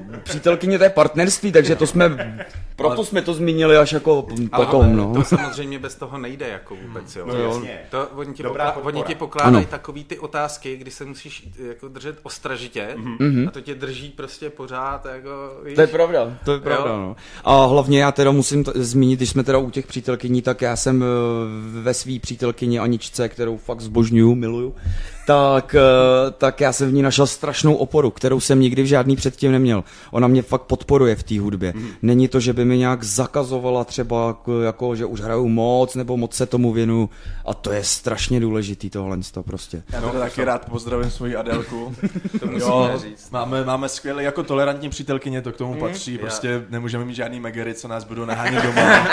přítelkyně to je partnerství, takže to jsme, proto jsme to zmínili až jako Ale potom, no. to samozřejmě bez toho nejde jako vůbec, jo. No jasně. To, oni, ti Dobrá pokla- oni ti pokládají Ano. takový ty otázky, kdy se musíš jako držet ostražitě Mhm. a to tě drží prostě pořád jako, víš, To je pravda, to je pravda, Jo. no. A hlavně já teda musím t- zmínit, když jsme teda u těch přítelkyní, tak já jsem eh, ve svý přítelkyni Aničce, kterou fakt zbožňuju, miluju, tak, eh, tak já jsem v ní našel strašnou oporu, kterou jsem nikdy v žádný předtím neměl. Ona mě fakt podporuje v té hudbě. Není to, že by mi nějak zakazovala třeba, jako, že už hraju moc, nebo moc se tomu věnu. A to je strašně důležitý tohle to prostě. Já teda taky rád pozdravím svoji Adelku. to musíme říct. Máme, máme skvělé, jako tolerantní přítelkyně, to k tomu patří, prostě nemůžeme mít žádný megery, co nás budou nahánět doma.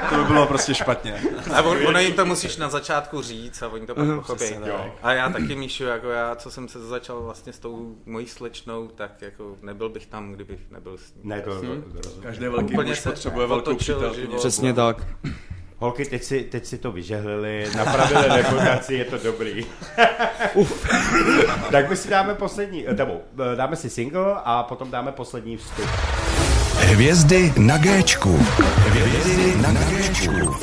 to by bylo prostě špatně. A on, ono jim to musíš na začátku říct a oni to pak pochopí. přesně tak. A já taky, Míšu, jako já, co jsem se začal vlastně s tou mojí slečnou, tak jako nebyl bych tam, kdybych nebyl s ní. Ne, to, to, to rozumím. Každý velký Úplně muž potřebuje velkou přítelkyni. život. Přesně tak. Holky, teď si, teď si to vyžehlili, napravili reputaci, je to dobrý. tak my si dáme poslední, eh, nebo eh, dáme si single a potom dáme poslední vstup. Hvězdy na Géčku. Hvězdy na Géčku.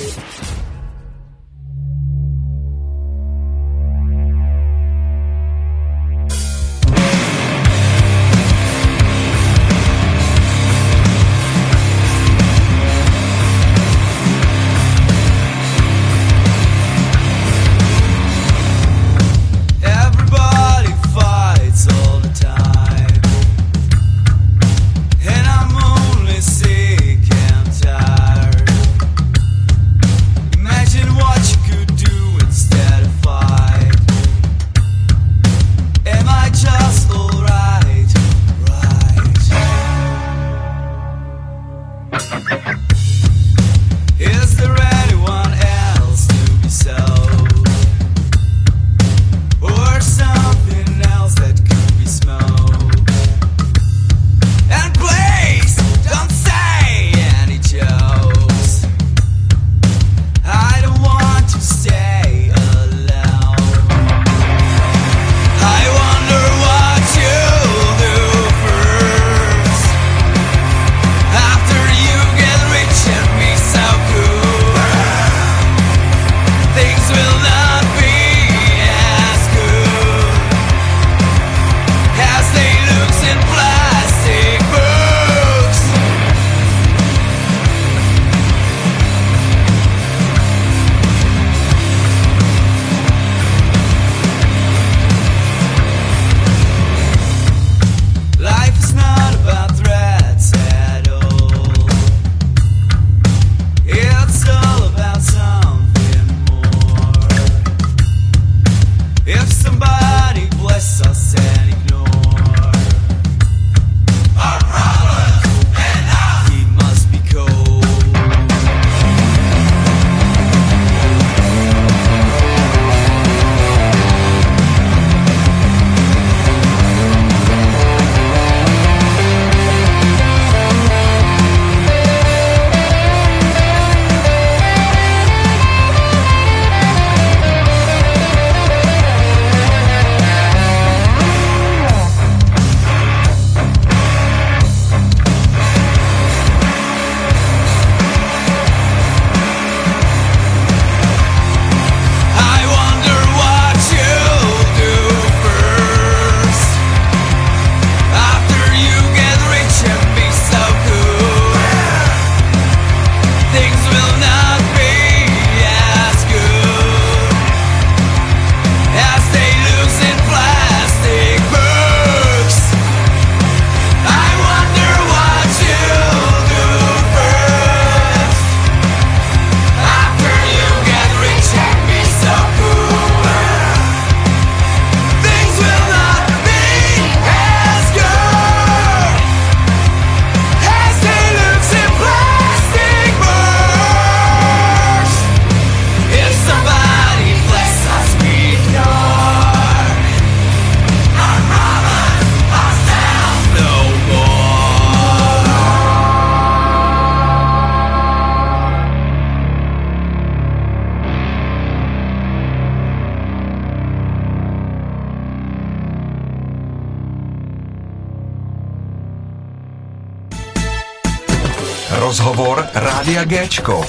Rádia Géčko.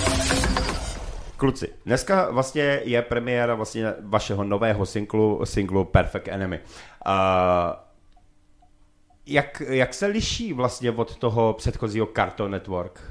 Kluci, dneska vlastně je premiéra vlastně vašeho nového singlu, singlu Perfect Enemy. Uh, jak, jak se liší vlastně od toho předchozího Cartoon Network?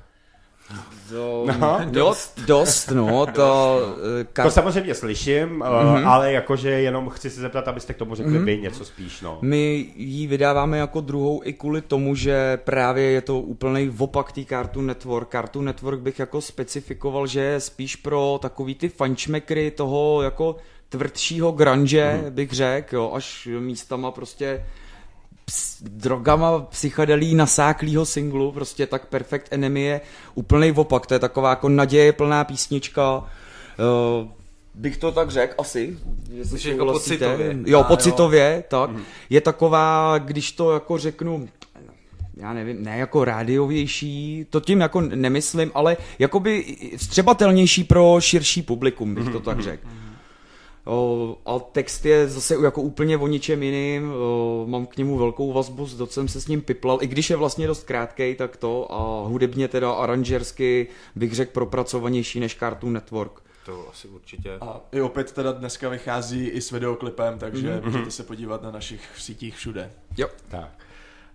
To, No. dost, dost, no, to... eh, To samozřejmě slyším, uh, ale jakože jenom chci se zeptat, abyste k tomu řekli vy něco spíš, no. My ji vydáváme jako druhou i kvůli tomu, že právě je to úplný opak té Cartoon Network. Cartoon Network bych jako specifikoval, že je spíš pro takový ty fančmekry toho jako tvrdšího grunge, bych řekl, jo, až místama prostě ps, drogama psychedelí nasáklýho singlu, prostě tak Perfect Enemy je úplný opak, to je taková jako naděje plná písnička, uh, bych to tak řekl asi, jestli jako pocitově? Jo, pocitově, tak. Je taková, když to jako řeknu, já nevím, ne jako rádiovější, to tím jako nemyslím, ale jakoby vstřebatelnější pro širší publikum, bych to tak řekl. O, a text je zase jako úplně o ničem jiným, o, mám k němu velkou vazbu, dost jsem se s ním piplal, i když je vlastně dost krátkej, tak to a hudebně teda aranžersky bych řekl propracovanější než Cartoon Network. To asi určitě. A i opět teda dneska vychází i s videoklipem, takže mm-hmm. můžete se podívat na našich sítích všude. Jo. Tak.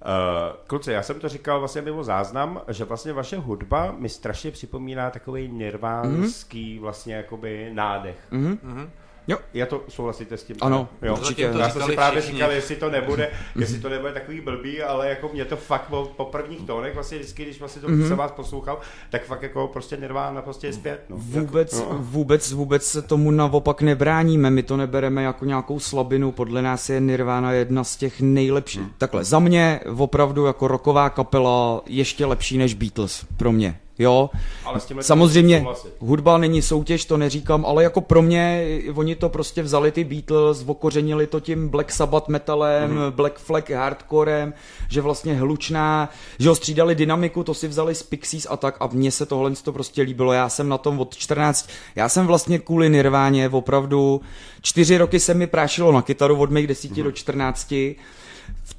Uh, kluci, já jsem to říkal vlastně mimo záznam, že vlastně vaše hudba mi strašně připomíná takový nirvánský vlastně jakoby nádech. Mhm. Jo. Já to souhlasíte s tím? Ano, jo. určitě. To Já jsem si říkali právě všichni. říkal, jestli to nebude, jestli to nebude takový blbý, ale jako mě to fakt po, po prvních tónech, vlastně vždycky, když vlastně to Mhm. se vás poslouchal, tak fakt jako prostě Nirvana prostě je zpět. No. Vůbec, Jako, no. vůbec, vůbec se tomu naopak nebráníme, my to nebereme jako nějakou slabinu, podle nás je Nirvana jedna z těch nejlepších. Hmm. Takhle, za mě opravdu jako roková kapela ještě lepší než Beatles, pro mě. Jo, Ale s samozřejmě hudba není soutěž, to neříkám, ale jako pro mě, oni to prostě vzali ty Beatles, okořenili to tím Black Sabbath metalem, Mhm. mm-hmm. Black Flag hardcorem, že vlastně hlučná, že ho střídali dynamiku, to si vzali z Pixies a tak a mně se tohle to prostě líbilo, já jsem na tom od 14, já jsem vlastně kvůli Nirváně opravdu, čtyři roky se mi prášilo na kytaru od mých desíti Mhm. do 14, v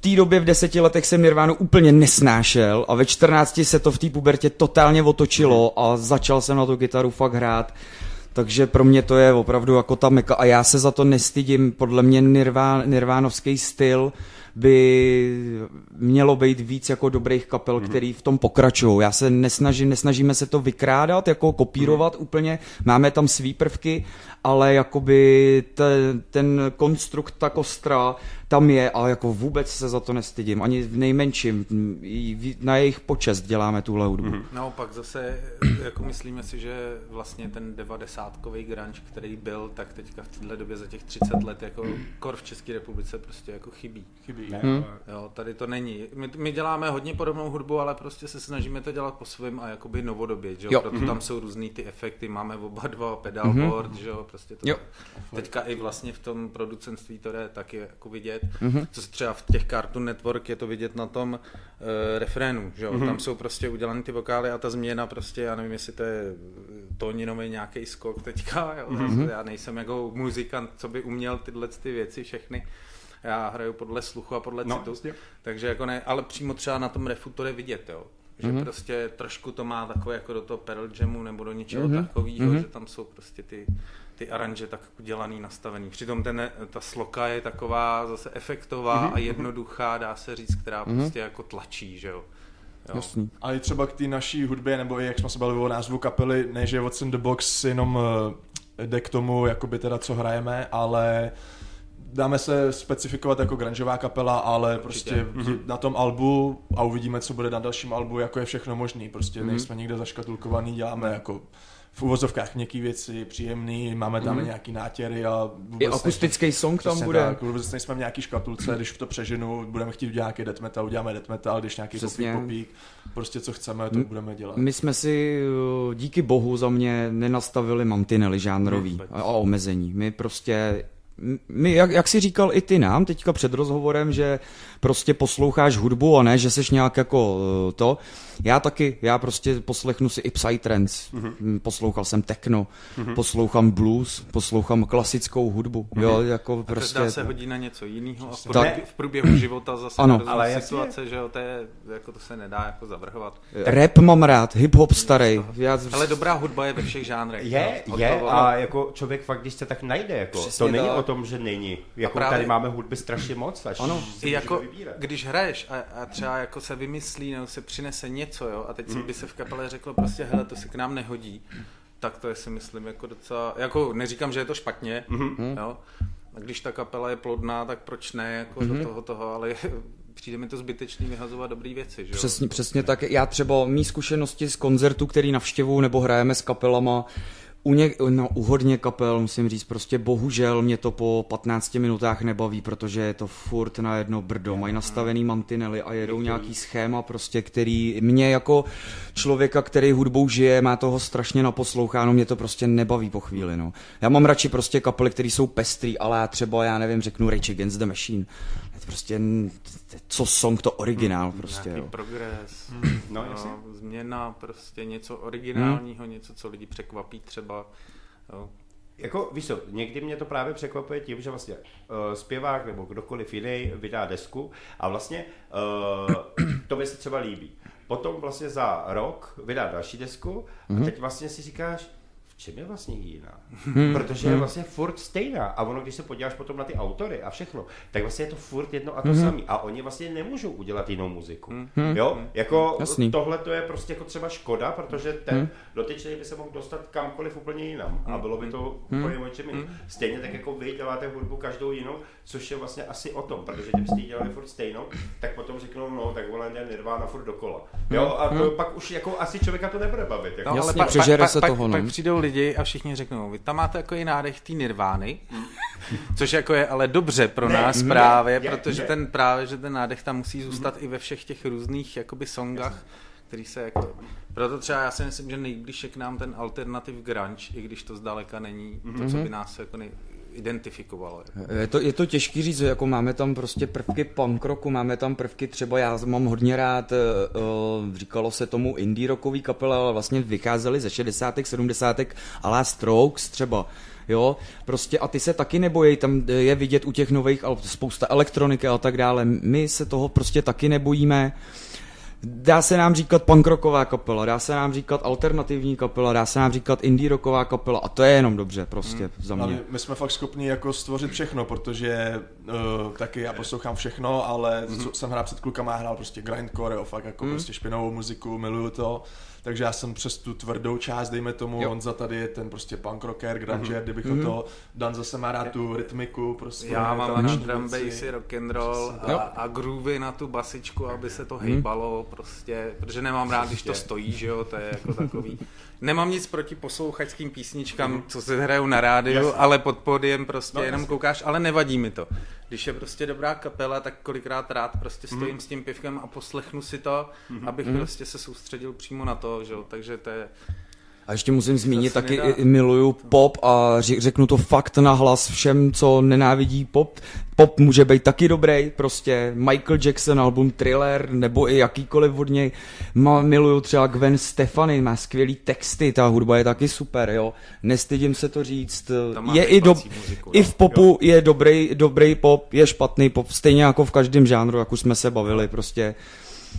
té době v deseti letech jsem Nirvánu úplně nesnášel a ve 14 se to v té pubertě totálně otočilo a začal jsem na tu kytaru fakt hrát. Takže pro mě to je opravdu jako ta meka a já se za to nestydím. Podle mě nirván, nirvánovský styl by mělo být víc jako dobrých kapel, Mhm. který v tom pokračují. Já se nesnažím, nesnažíme se to vykrádat, jako kopírovat Mhm. úplně. Máme tam svý prvky, ale jakoby ten, ten konstrukt, ta kostra tam je a jako vůbec se za to nestydím. Ani v nejmenším. Na jejich počest děláme tuhle hudbu. Mhm. Mm-hmm. Naopak zase, jako myslíme si, že vlastně ten 90-kový grunge, který byl, tak teďka v této době za těch 30 let jako kor v České republice prostě jako chybí. Chybí. Ne, Hmm. Jo, tady to není. My, my děláme hodně podobnou hudbu, ale prostě se snažíme to dělat po svém a jakoby novodobě, že jo? Jo. Proto tam jsou různý ty efekty, máme oba dva pedalboard, že jo? Prostě to Jo. Teďka i vlastně v tom producentství to jde taky jako vidět. Co se třeba v těch Cartoon Network je to vidět na tom uh, refrénu, že jo? Tam jsou prostě udělané ty vokály a ta změna prostě, já nevím, jestli to je tóninový nějaký skok teďka, jo? Já nejsem jako muzikant, co by uměl tyhle ty věci všechny. Já hraju podle sluchu a podle No, citu. jasně. Takže jako ne, ale přímo třeba na tom refu to jde vidět, jo. Že mm-hmm. prostě trošku to má takové jako do toho Pearl Jamu nebo do něčeho mm-hmm. takového, mm-hmm. že tam jsou prostě ty, ty aranže tak udělaný, nastavený. Přitom ten, ta sloka je taková zase efektová mm-hmm. a jednoduchá, dá se říct, která mm-hmm. prostě jako tlačí, že jo. jo. Jasný. A i třeba k té naší hudbě, nebo i jak jsme se bavili o názvu kapely, ne, že What's in the Box jenom eh, jde k tomu, jakoby teda co hrajeme, ale dáme se specifikovat jako grungeová kapela, ale prostě na tom albu a uvidíme, co bude na dalším albu, jako je všechno možný. Prostě Mhm. nejsme nikde zaškatulkovaný, děláme jako v uvozovkách měkký věci, příjemný, máme tam nějaký nátěry a vůbec. I akustický song tam bude. Tak, vůbec nejsme v nějaký škatulce, když to přeženu, budeme chtít udělat nějaký death metal, uděláme death metal, když nějaký popík, popík, prostě co chceme, to budeme dělat. My jsme si uh, díky bohu za mě nenastavili mantinely žánrový a omezení. My prostě my, jak, jak jsi říkal i ty nám teďka před rozhovorem, že prostě posloucháš hudbu a ne, že seš nějak jako eh, to. Já taky, já prostě poslechnu si i Psytrance, mm-hmm. poslouchal jsem techno, mm-hmm. poslouchám blues, poslouchám klasickou hudbu, mm-hmm. jo, jako Prostě... prostě... Každá se hodí na něco jiného a v Tak. průběhu, v průběhu života zase Ano. Ale jasně. situace, že jo, to, je, jako to se nedá jako zavrhovat. Rap mám rád, hip-hop starý. Já, Ale dobrá hudba je ve všech žánrech. Je, no. Je toho- a jako člověk fakt, když se tak najde, jako, Přesně to není tak. o tom, že není. Jako právě- tady máme hudby strašně moc, až Ano. si I jako, vybírat. když hraješ a, a třeba jako se vymyslí nebo se přinese něco, jo, a teď si by se v kapele řeklo prostě, hele, to se k nám nehodí, tak to je si myslím jako docela, jako neříkám, že je to špatně, jo, a když ta kapela je plodná, tak proč ne, jako do toho toho, ale přijde mi to zbytečný vyhazovat dobrý věci, že jo. Přesně, přesně tak. Já třeba mý zkušenosti z koncertů, který navštěvuju nebo hrajeme s kapelama, u, ně, no, u hodně kapel, musím říct, prostě bohužel mě to po 15 minutách nebaví, protože je to furt na jedno brdo. Mají nastavený mantinely a jedou nějaký schéma, prostě, který mě jako člověka, který hudbou žije, má toho strašně naposloucháno, mě to prostě nebaví po chvíli. No. Já mám radši prostě kapely, které jsou pestrý, ale já třeba, já nevím, řeknu Rage Against the Machine. Prostě, co song, to originál prostě, Nějaký jo. progres, No, jasně. no, změna, prostě něco originálního, něco, co lidi překvapí třeba. Jo. Jako, víš co, někdy mě to právě překvapuje tím, že vlastně uh, zpěvák nebo kdokoliv jiný vydá desku a vlastně uh, to by se třeba líbí. Potom vlastně za rok vydá další desku a teď vlastně si říkáš, v čem je vlastně jiná? Protože je vlastně furt stejná. A ono, když se podíváš potom na ty autory a všechno, tak vlastně je to furt jedno a to samé. A oni vlastně nemůžou udělat jinou muziku. Jo? Jako Jasný. tohle to je prostě jako třeba škoda, protože ten dotyčný by se mohl dostat kamkoliv úplně jinam. A bylo by to úplně o čem jiným. Stejně tak jako vy děláte hudbu každou jinou, což je vlastně asi o tom, protože kdybyste ji dělali furt stejnou, tak potom řeknou, no, tak ona jde Nirvana furt dokola. Jo, a to pak už jako asi člověka to nebude bavit. Jako. Jasně, přežere se pak, toho, no. pak přijdou lidi a všichni řeknou, vy tam máte jako i nádech té nirvány, což jako je ale dobře pro nás ne, právě, je, protože je. ten právě, že ten nádech tam musí zůstat i ve všech těch různých jakoby songách, který se jako... Proto třeba já si myslím, že nejblíž je k nám ten alternativ grunge, i když to zdaleka není to, co by nás jako nej... identifikovalo. Jako. Je to, je to těžký říct, jako máme tam prostě prvky punk rocku, máme tam prvky třeba, já mám hodně rád, uh, říkalo se tomu indie rockový kapela, ale vlastně vycházely ze 60. 70. ale Strokes třeba, jo, prostě a ty se taky nebojí, tam je vidět u těch nových, ale spousta elektroniky a tak dále, my se toho prostě taky nebojíme, Dá se nám říkat punkrocková kapela, dá se nám říkat alternativní kapela, dá se nám říkat indie rocková kapela a to je jenom dobře prostě za Ale mě. my, my jsme fakt schopni jako stvořit všechno, protože uh, taky já poslouchám všechno, ale Mhm. co jsem hrál před klukama, hrál prostě grindcore, jo, fakt jako prostě špinavou muziku, miluju to. Takže já jsem přes tu tvrdou část, dejme tomu, Jo. Honza tady je ten prostě punk rocker, granger, kdybychom to, Dan zase má rád tu rytmiku, prostě. Já mám rád taneční drum bassy, rock and roll a, a groovy na tu basičku, aby se to hejbalo prostě, protože nemám rád, když to stojí, že jo, to je jako takový. Nemám nic proti poslouchačským písničkám, co se hrajou na rádiu, ale pod podiem prostě jenom koukáš, ale nevadí mi to. Když je prostě dobrá kapela, tak kolikrát rád prostě stojím s tím pivkem a poslechnu si to, abych prostě se soustředil přímo na to, že jo, takže to je... A ještě musím zmínit, taky nedá. miluju pop a řeknu to fakt na hlas všem, co nenávidí pop. Pop může být taky dobrý, prostě Michael Jackson, album Thriller, nebo i jakýkoliv od něj. Ma, miluju třeba Gwen Stefani, má skvělý texty, ta hudba je taky super, jo. Nestydím se to říct. Má Je i, do, muziku, i no. v popu je dobrý, dobrý pop, je špatný pop, stejně jako v každém žánru, jak už jsme se bavili, prostě.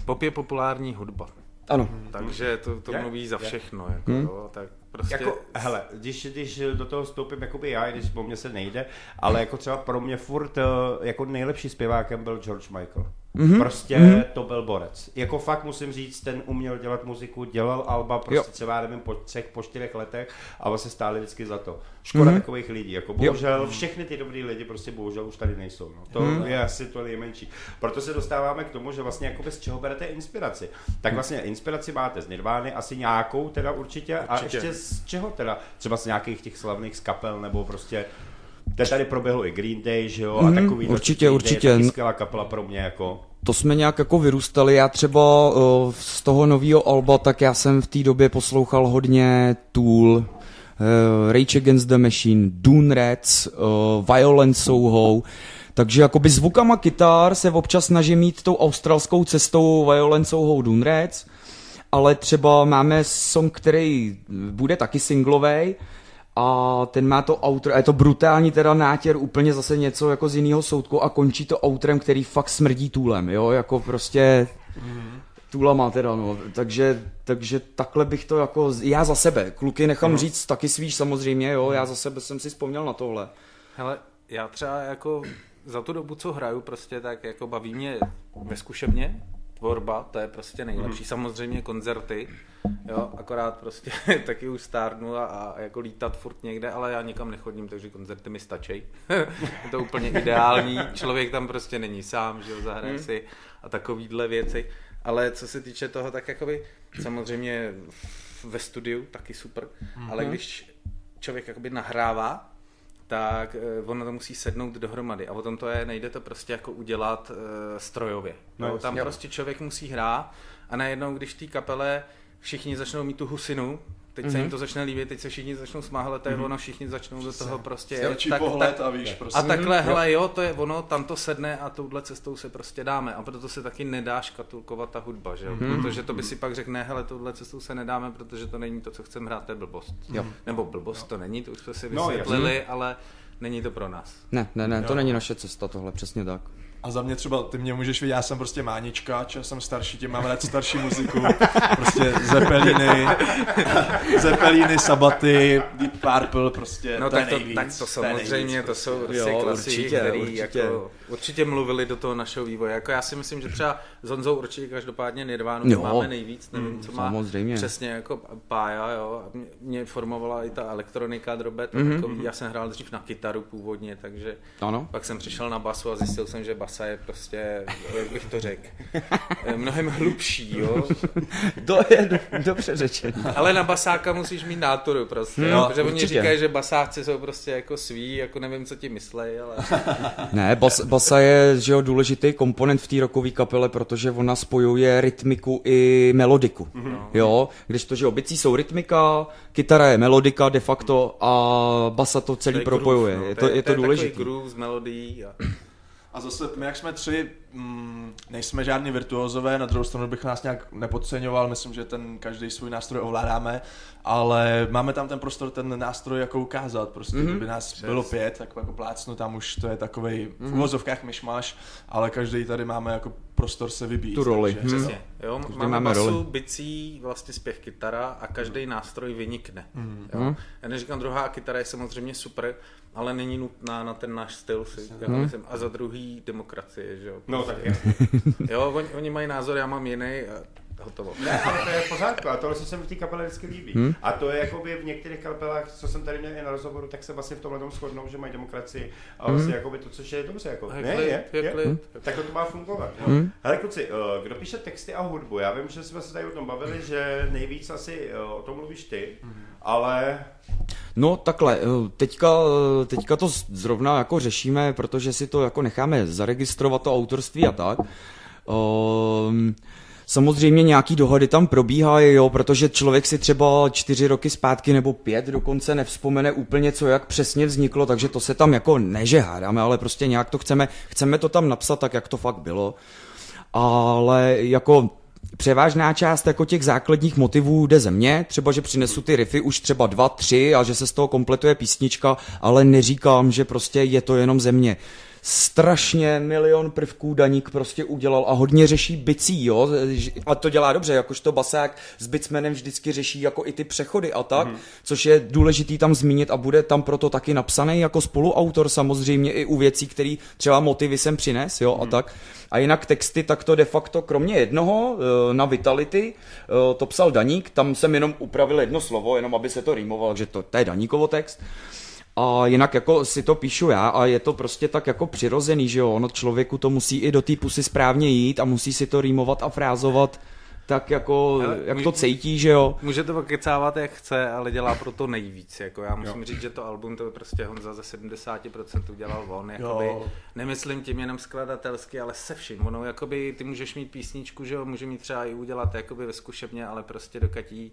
Pop je populární hudba. Ano. Takže to, to Je, mluví za je. všechno, jako, jo, tak prostě... Jako, hele, když, když do toho vstoupím jakoby já, i když po mně se nejde, ale jako třeba pro mě furt eh, jako nejlepší zpěvákem byl George Michael. Mm-hmm. Prostě mm-hmm. to byl borec. Jako fakt musím říct, ten uměl dělat muziku, dělal alba prostě Jo. třeba, nevím, po třech, po čtyřech letech a vlastně stáli vždycky za to. Škoda mm-hmm. takových lidí. Jako bohužel všechny ty dobrý lidi prostě bohužel už tady nejsou. No. To mm-hmm. je asi to nejmenší. Proto se dostáváme k tomu, že vlastně jakoby z čeho berete inspiraci. Tak vlastně inspiraci máte z Nirvány, asi nějakou teda určitě, určitě. a ještě z čeho teda? Třeba z nějakých těch slavných skapel, nebo prostě Teď tady proběhlo i Green Day, že jo, a Mhm, takový určitě, Green Day určitě. je taky skvělá kapela pro mě, jako. to jsme nějak jako vyrůstali. Já třeba uh, z toho nového alba, tak já jsem v té době poslouchal hodně Tool, uh, Rage Against the Machine, Dune Rats, uh, Violent Soho, takže jakoby zvukama kytar se občas snaží mít tou australskou cestou Violent Soho Dune Rats, ale třeba máme song, který bude taky singlovej, a ten má to outro, a je to brutální teda nátěr, úplně zase něco jako z jiného soudku a končí to outrem, který fakt smrdí tůlem, jo, jako prostě tůlama teda, no, takže, takže takhle bych to jako, já za sebe, kluky nechám Mhm. říct taky svíš samozřejmě, jo, já za sebe jsem si vzpomněl na tohle. Hele, já třeba jako za tu dobu, co hraju, prostě tak jako baví mě ve zkušebně, tvorba, to je prostě nejlepší. Mhm. Samozřejmě koncerty, jo, akorát prostě taky už stárnu a, a jako lítat furt někde, ale já nikam nechodím, takže koncerty mi stačí. je to úplně ideální, člověk tam prostě není sám, že jo, zahraje si a takovýhle věci. Ale co se týče toho, tak jakoby samozřejmě ve studiu taky super, ale když člověk jakoby nahrává, tak eh, ono to musí sednout dohromady a o tom to je, nejde to prostě jako udělat uh, strojově. No, No, tam prostě člověk musí hrát a najednou, když v té kapele všichni začnou mít tu husinu, teď se jim to začne líbit, teď se všichni začnou smáhat, to je ono, všichni začnou do toho prostě jet, Stačí tak, pohled tak, a víš, prostě. a takhle, hele jo, to je ono, tam to sedne a touhle cestou se prostě dáme. A proto se taky nedá škatulkovat ta hudba, že jo? Protože to by si pak řekne, hele, touhle cestou se nedáme, protože to není to, co chceme hrát, to je blbost. Jo. Nebo blbost to není, to už jsme si No, vysvětlili, ale není to pro nás. Ne, ne, ne, to není naše cesta tohle, přesně tak. A za mě třeba, ty mě můžeš vidět, já jsem prostě mánička, já jsem starší, tě mám rád starší muziku, prostě Zeppeliny, Zeppeliny, Sabaty, Deep Purple, prostě No to tak to, nejvíc, tak to je samozřejmě, nejvíc, to jsou prostě Jo, klasiky, určitě, který určitě. Jako, určitě mluvili do toho našeho vývoje. Jako já si myslím, že třeba s Honzou určitě každopádně Nirvánu Jo. máme nejvíc, nevím, co má samozřejmě. přesně jako pája, jo. Mě- Mě formovala i ta elektronika drobet, Mhm. mm-hmm. takový, já jsem hrál dřív na kytaru původně, takže Ano. pak jsem přišel na basu a zjistil jsem, že basa je prostě, jak bych to řekl, mnohem hlubší, jo. To je do, dobře řečeno. Ale na basáka musíš mít náturu prostě, jo, protože oni určitě. říkají, že basáci jsou prostě jako sví, jako nevím, co ti myslej, ale... Ne, bas, basa je že jo, důležitý komponent v té rockové kapele, protože ona spojuje rytmiku i melodiku. Mm-hmm. Jo, když to, že obicí jsou rytmika, kytara je melodika de facto a basa to celý To je propojuje. groove, no. je, to, je to důležité. takový groove z melodií. A... A zase my, jak jsme tři, mm, nejsme žádní virtuózové, na druhou stranu bych nás nějak nepodceňoval, myslím, že ten každý svůj nástroj ovládáme, ale máme tam ten prostor, ten nástroj jako ukázat, prostě, mm-hmm. kdyby nás bylo pět, tak jako plácnu, tam už to je takovej v uvozovkách myšmaš, ale každý tady máme jako prostor se vybít. Tu roli. takže- Hm. Přesně, jo, máme, máme basu, roli. bicí, vlastně zpěv kytara a každý nástroj vynikne. Mhm. Jo. Já neříkám, druhá kytara je samozřejmě super, ale není nutná na ten náš styl, si já Mhm. myslím. A za druhý demokracie, že jo. No tak je. Jo, oni, oni mají názor, já mám jiný hotovo. Ne, ale to je v pořádku a tohle se mi v té kapele vždycky líbí. Hmm? A to je jakoby v některých kapelách, co jsem tady měl i na rozhovoru, tak se vlastně v tomhle tom shodnou, že mají demokracii a vlastně hmm? jakoby to, což je dobře. Jako. Je Ne, je, je je. klid. Hmm? Takhle to má fungovat. Hmm? Hele kluci, eh, kdo píše texty a hudbu? Já vím, že jsme se tady o tom bavili, že nejvíc asi eh, o tom mluvíš ty, ale No takhle, eh, teďka, teďka to zrovna jako řešíme, protože si to jako necháme zaregistrovat to autorství a tak. Um, Samozřejmě nějaký dohody tam probíhají, jo, protože člověk si třeba čtyři roky zpátky nebo pět dokonce nevzpomene úplně, co jak přesně vzniklo, takže to se tam jako ne, že hádáme, ale prostě nějak to chceme, chceme to tam napsat tak, jak to fakt bylo. Ale jako převážná část jako těch základních motivů jde ze mě, třeba, že přinesu ty riffy už třeba dva, tři a že se z toho kompletuje písnička, ale neříkám, že prostě je to jenom ze mě. Strašně milion prvků Daník prostě udělal a hodně řeší bicí, jo, a to dělá dobře, jakožto basák s bitsmanem vždycky řeší jako i ty přechody a tak, mm. což je důležitý tam zmínit a bude tam proto taky napsaný jako spoluautor samozřejmě i u věcí, který třeba motivy jsem přines, jo, a tak. A jinak texty, tak to de facto kromě jednoho eh, na Vitality, eh, to psal Daník, tam jsem jenom upravil jedno slovo, jenom aby se to rýmovalo, že to, to je Daníkovo text. A jinak jako si to píšu já a je to prostě tak jako přirozený, že jo, ono člověku to musí i do té pusy správně jít a musí si to rýmovat a frázovat tak jako, Ale jak můj- to cítí, že jo. Může to kecávat jak chce, ale dělá pro to nejvíc. Jako já musím jo. říct, že to album to prostě Honza ze 70% udělal on. Jakoby, Jo. nemyslím tím jenom skladatelsky, ale se vším. Ono, jakoby, ty můžeš mít písničku, že jo, může mít třeba i udělat jakoby ve zkušebně, ale prostě dokatí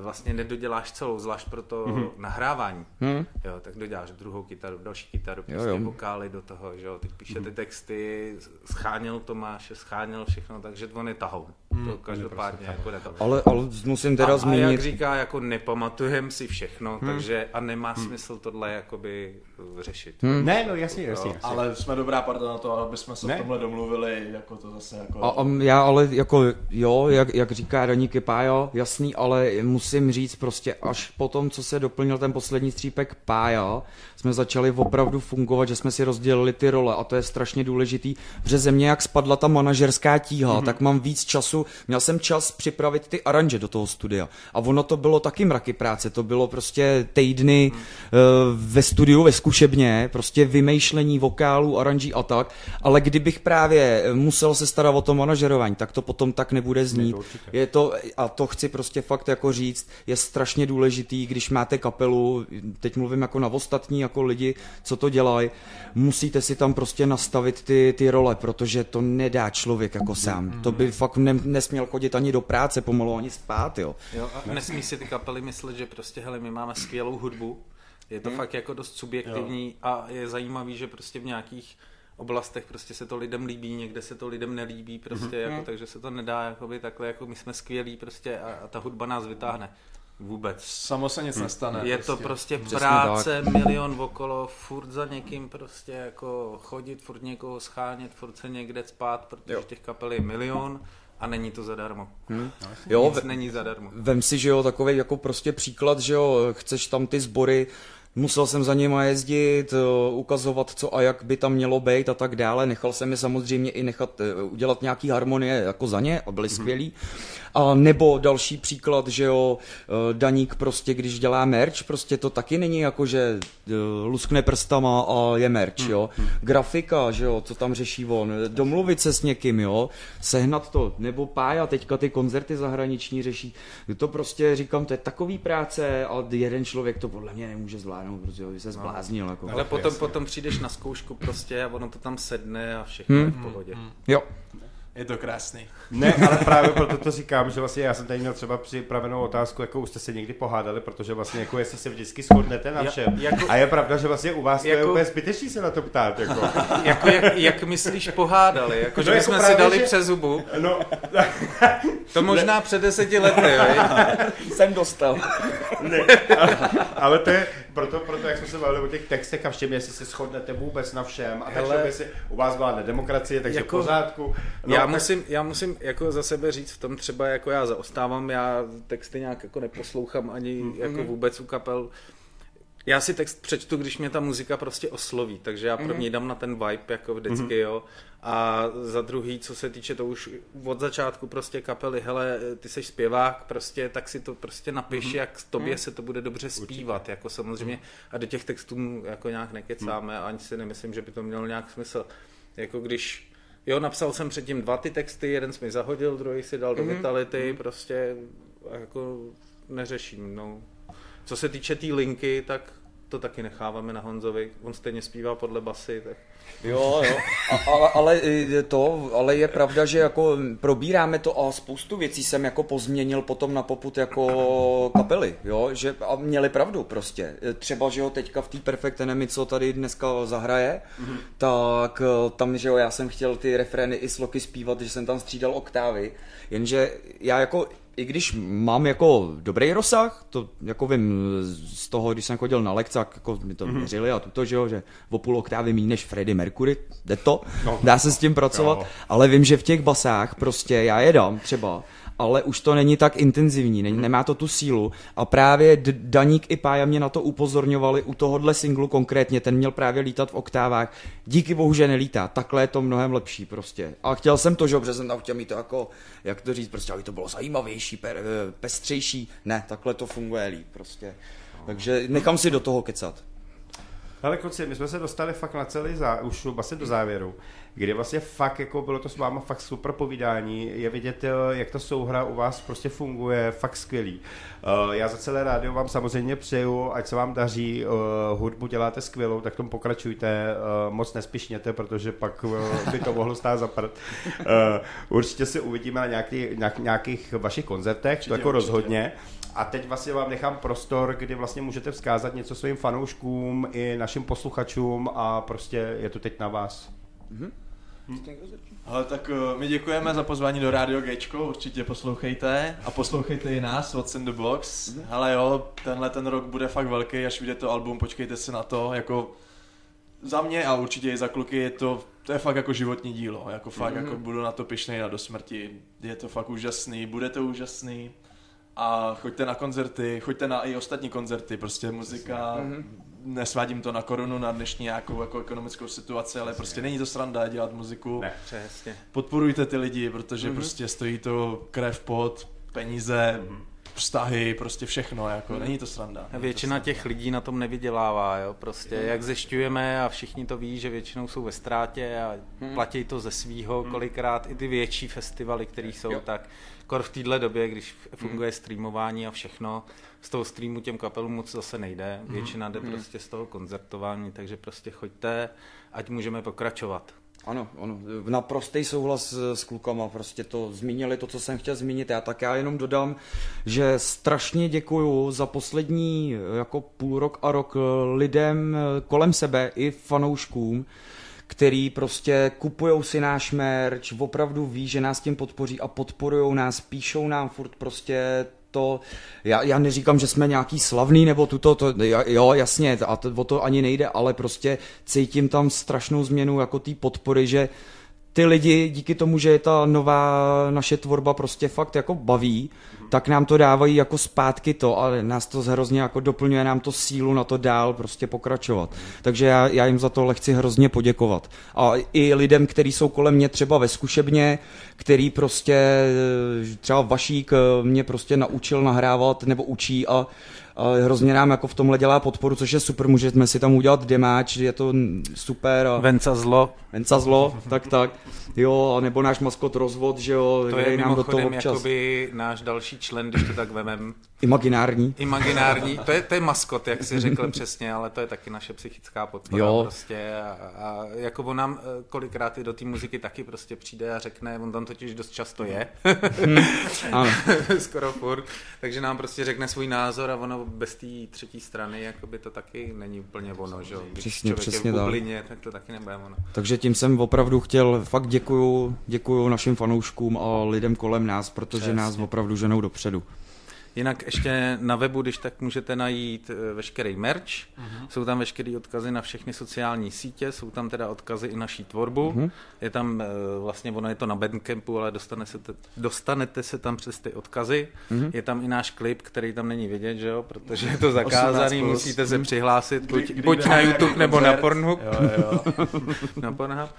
vlastně nedoděláš celou, zvlášť pro to mm-hmm. nahrávání. Hmm. Jo, tak doděláš druhou kytaru, další kytaru, prostě jo. vokály do toho, že jo, teď píše ty texty, scháněl Tomáše, scháněl všechno, takže on je tahou. To každopádně jako to. Ale, ale musím teda a, a jak zmínit... říká, jako nepamatujem si všechno, Hmm. takže a nemá smysl tohle jakoby uh, řešit. Ne, no jasně, jasně. jasně. Ale jsme dobrá parta na to, aby jsme se Ne. v tomhle domluvili, jako to zase jako... A, a já ale jako jo, jak, jak říká Daník Pája, jasný, ale musím říct prostě až po tom, co se doplnil ten poslední střípek Pája, jsme začali opravdu fungovat, že jsme si rozdělili ty role a to je strašně důležitý, protože ze mě jak spadla ta manažerská tíha, mm-hmm. tak mám víc času, měl jsem čas připravit ty aranže do toho studia a ono to bylo taky mraky práce, to bylo prostě týdny mm. ve studiu, ve zkušebně, prostě vymýšlení vokálů, aranží a tak, ale kdybych právě musel se starat o to manažerování, tak to potom tak nebude znít. Je to, a to chci prostě fakt jako říct, je strašně důležitý, když máte kapelu, teď mluvím jako na ostatní, jako lidi, co to dělají, musíte si tam prostě nastavit ty, ty role, protože to nedá člověk jako sám. To by fakt ne, nesměl chodit ani do práce, pomalu ani spát, jo. Jo, a nesmí si ty kapely myslet, že prostě, hele, my máme skvělou hudbu, je to fakt jako dost subjektivní a je zajímavý, že prostě v nějakých oblastech prostě se to lidem líbí, někde se to lidem nelíbí, prostě jako, takže se to nedá jakoby takhle, jako my jsme skvělí prostě a, a ta hudba nás vytáhne. Vůbec. Samo se nic nestane. Je to prostě Přesně práce, milion okolo, furt za někým prostě jako chodit, furt někoho schánět, furt se někde spát, protože Jo. těch kapel je milion a není to zadarmo. Jo, Nic ve- není zadarmo. Vem si, že jo, takový jako prostě příklad, že jo, chceš tam ty sbory, musel jsem za nima jezdit, eh, ukazovat, co a jak by tam mělo být a tak dále. Nechal jsem je samozřejmě i nechat eh, udělat nějaký harmonie jako za ně a byli skvělí. A nebo další příklad, že jo, eh, Daník prostě, když dělá merch, prostě to taky není jako, že luskne prstama a je merch, jo. Grafika, že jo, co tam řeší on, domluvit se s někým, jo, sehnat to, nebo pája, teďka ty koncerty zahraniční řeší. To prostě, říkám, to je takový práce a jeden člověk to podle mě nemůže zvládnout, protože by se zbláznil, jako. Ale potom, potom přijdeš na zkoušku prostě a ono to tam sedne a všechno Hmm. je v pohodě. Jo, Je to krásný. Ne, ale právě proto to říkám, že vlastně já jsem tady měl třeba připravenou otázku, jako už jste se někdy pohádali, protože vlastně jako jestli se vždycky shodnete na Ja- všem. jako- A je pravda, že vlastně u vás to je Jako- úplně zbytečný se na to ptát, jako. Jako jak, jak myslíš pohádali? Jako, že No, my jako jsme si právě, dali že- přes zubu. No, To možná před deseti lety, jo? jsem dostal. ne, ale to je proto, proto, jak jsme se bavili o těch textech a všem, jestli se shodnete vůbec na všem. A takže Hele. by si, u vás vládne demokracie, takže Jako- v pořádku. No, já, tak- musím, já musím jako za sebe říct v tom třeba, jako já zaostávám, já texty nějak jako neposlouchám ani mm-hmm. jako vůbec u kapel. Já si text přečtu, když mě ta muzika prostě osloví, takže já pro mě dám na ten vibe, jako vždycky, mm-hmm. jo. A za druhý, co se týče to už od začátku prostě kapely, hele, ty seš zpěvák, prostě, tak si to prostě napiš, mm-hmm. jak tobě se to bude dobře zpívat, jako samozřejmě. A do těch textů jako nějak nekecáme, ani si nemyslím, že by to mělo nějak smysl. Jako když Jo, napsal jsem předtím dva ty texty, jeden jsme zahodil, druhý si dal do Mhm. Vitality, prostě a jako neřeším, no. Co se týče té linky, tak to taky necháváme na Honzovi, on stejně zpívá podle basy, tak Jo, jo. A, ale, ale to, ale je pravda, že jako probíráme to a spoustu věcí jsem jako pozměnil potom na poput jako kapely, jo, že a měli pravdu prostě. Třeba, že jo, teďka v té Perfect Enemy, co tady dneska zahraje, mm-hmm. tak eh, tam, že jo, já jsem chtěl ty refrény i sloky zpívat, že jsem tam střídal oktávy, jenže já jako i když mám jako dobrý rozsah, to jako vím z toho, když jsem chodil na lekce, tak jako mi to Mhm. měřili a tuto, že, jo, že o půl oktávy méně než Freddie Mercury, jde to, dá se s tím pracovat, Jo. ale vím, že v těch basách prostě já je dám třeba, ale už to není tak intenzivní, není, nemá to tu sílu a právě Daník i Pája mě na to upozorňovali u tohohle singlu konkrétně, ten měl právě lítat v oktávách, díky bohu, že nelítá, takhle je to mnohem lepší prostě. A chtěl jsem to, že protože jsem tam chtěl mít to jako, jak to říct, prostě, aby to bylo zajímavější, per, eh, pestřejší, ne, takhle to funguje líp prostě. Takže nechám si do toho kecat. Ale kluci, my jsme se dostali fakt na celý zá, už vlastně do závěru, kdy vlastně fakt, jako bylo to s váma fakt super povídání, je vidět, eh, jak ta souhra u vás prostě funguje, fakt skvělý. Eh, Já za celé rádio vám samozřejmě přeju, ať se vám daří, eh, hudbu děláte skvělou, tak tom pokračujte, moc nespišněte, protože pak by to mohlo stát za prd. Určitě se uvidíme na nějaký, nějak, nějakých vašich koncertech, to jako určitě. rozhodně. A teď vlastně vám nechám prostor, kdy vlastně můžete vzkázat něco svým fanouškům i našim posluchačům a prostě je to teď na vás. Ale tak uh, my děkujeme za pozvání do Radio Gčko, určitě poslouchejte. A poslouchejte i nás, What's in the Box. Ale jo, tenhle ten rok bude fakt velký, až vyjde to album, počkejte se na to, jako za mě a určitě i za kluky je to, to je fakt jako životní dílo, jako fakt jako budu na to pišnej na do smrti, je to fakt úžasný, bude to úžasný. A choďte na koncerty, choďte na i ostatní koncerty, prostě muzika, nesvádím to na korunu, na dnešní nějakou jako ekonomickou situaci, ale prostě není to sranda dělat muziku. Ne. Přesně. Podporujte ty lidi, protože prostě stojí to krev, pot, peníze, vztahy, prostě všechno, jako není to sranda. Není většina to těch lidí na tom nevydělává, jo, prostě jak zešťujeme a všichni to ví, že většinou jsou ve ztrátě a platí to ze svýho, kolikrát. I ty větší festivaly, které jsou, tak kor v téhle době, když funguje streamování a všechno, z toho streamu těm kapelům moc zase nejde, většina jde prostě z toho koncertování, takže prostě choďte, ať můžeme pokračovat. Ano, ano, naprostý souhlas s- klukama, prostě to zmínili to, co jsem chtěl zmínit. Já tak já jenom dodám, že strašně děkuju za poslední jako půl rok a rok lidem kolem sebe i fanouškům, který prostě kupujou si náš merch, opravdu ví, že nás tím podpoří a podporujou nás, píšou nám furt prostě to, já, já neříkám, že jsme nějaký slavný nebo tuto, to, jo, jasně, a to, o to ani nejde, ale prostě cítím tam strašnou změnu jako té podpory, že ty lidi díky tomu, že je ta nová naše tvorba prostě fakt jako baví, tak nám to dávají jako zpátky to a nás to hrozně jako doplňuje nám to sílu na to dál prostě pokračovat. Takže já, já jim za to chci hrozně poděkovat. A i lidem, kteří jsou kolem mě třeba ve zkušebně, který prostě eh, třeba Vašík eh, mě prostě naučil nahrávat nebo učí a hrozně nám jako v tomhle dělá podporu, což je super, můžeme si tam udělat demáč, je to super a Venca zlo, Venca zlo, tak tak, jo, a nebo náš maskot rozvod, že jo, to je nám do toho občas jakoby náš další člen, když to tak vemem, imaginární. Imaginární, to je, to je maskot, jak si řekl přesně, ale to je taky naše psychická podpora Jo. prostě. A, a jako on nám eh, kolikrát i do té muziky taky prostě přijde a řekne, on tam totiž dost často je, Ano. skoro furt, takže nám prostě řekne svůj názor a ono bez té třetí strany, jakoby to taky není úplně ono, že jo, když Přesně, člověk přesně je v tak. bublině, tak to taky nebude ono. Takže tím jsem opravdu chtěl, fakt děkuju, děkuju našim fanouškům a lidem kolem nás, protože Přesně. nás opravdu ženou dopředu. Jinak ještě na webu, když tak můžete najít eh, veškerý merch, Mhm. jsou tam veškeré odkazy na všechny sociální sítě, jsou tam teda odkazy i naší tvorbu, Mhm. je tam eh, vlastně, ono je to na Bandcampu, ale dostane se te, dostanete se tam přes ty odkazy, Mhm. je tam i náš klip, který tam není vidět, že jo, protože je to zakázaný, 18+. musíte se přihlásit buď, Kdy- kdy buď na YouTube nebo na? Pornhub. Jo, jo. na Pornhub.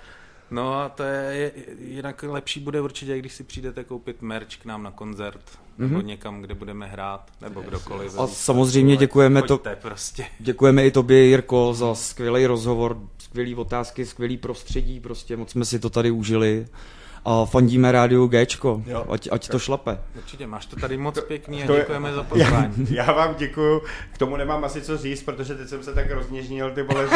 No a to je, jinak lepší bude určitě, když si přijdete koupit merch k nám na koncert, nebo někam, kde budeme hrát, nebo kdokoliv. Mhm. A samozřejmě děkujeme to, prostě. děkujeme i tobě, Jirko, za skvělý rozhovor, skvělý otázky, skvělý prostředí, prostě moc jsme si to tady užili. A fandíme rádiu Gčko, Jo. ať, ať to šlape. Určitě, máš to tady moc pěkný a to je- děkujeme za pozvání. Já vám děkuju, k tomu nemám asi co říct, protože teď jsem se tak rozněžnil, ty vole,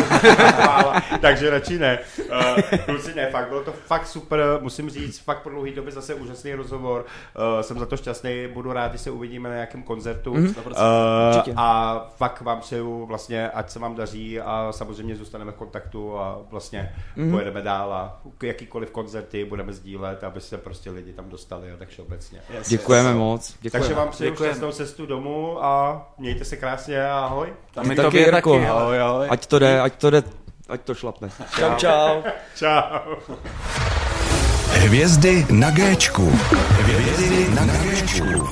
takže radši ne. Uh, kluci ne, fakt, bylo to fakt super, musím říct, fakt po dlouhé době zase úžasný rozhovor, uh, jsem za to šťastný, budu rád, když se uvidíme na nějakém koncertu uh, Určitě. a fakt vám přeju vlastně, ať se vám daří a samozřejmě zůstaneme v kontaktu a vlastně pojedeme dál a jakýkoliv koncerty budeme sdílet, aby se prostě lidi tam dostali a tak všeobecně. Yes, Děkujeme yes. moc. Děkujeme. Takže vám přeju šťastnou cestu domů a mějte se krásně a ahoj. A my Taky, Jirko. taky. Ahoj, ahoj. Ať to jde, ať to jde, ať to šlape. Čau, čau. Čau. Hvězdy na Géčku. Hvězdy na Géčku.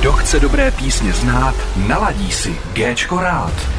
Kdo chce dobré písně znát, naladí si Géčko rád.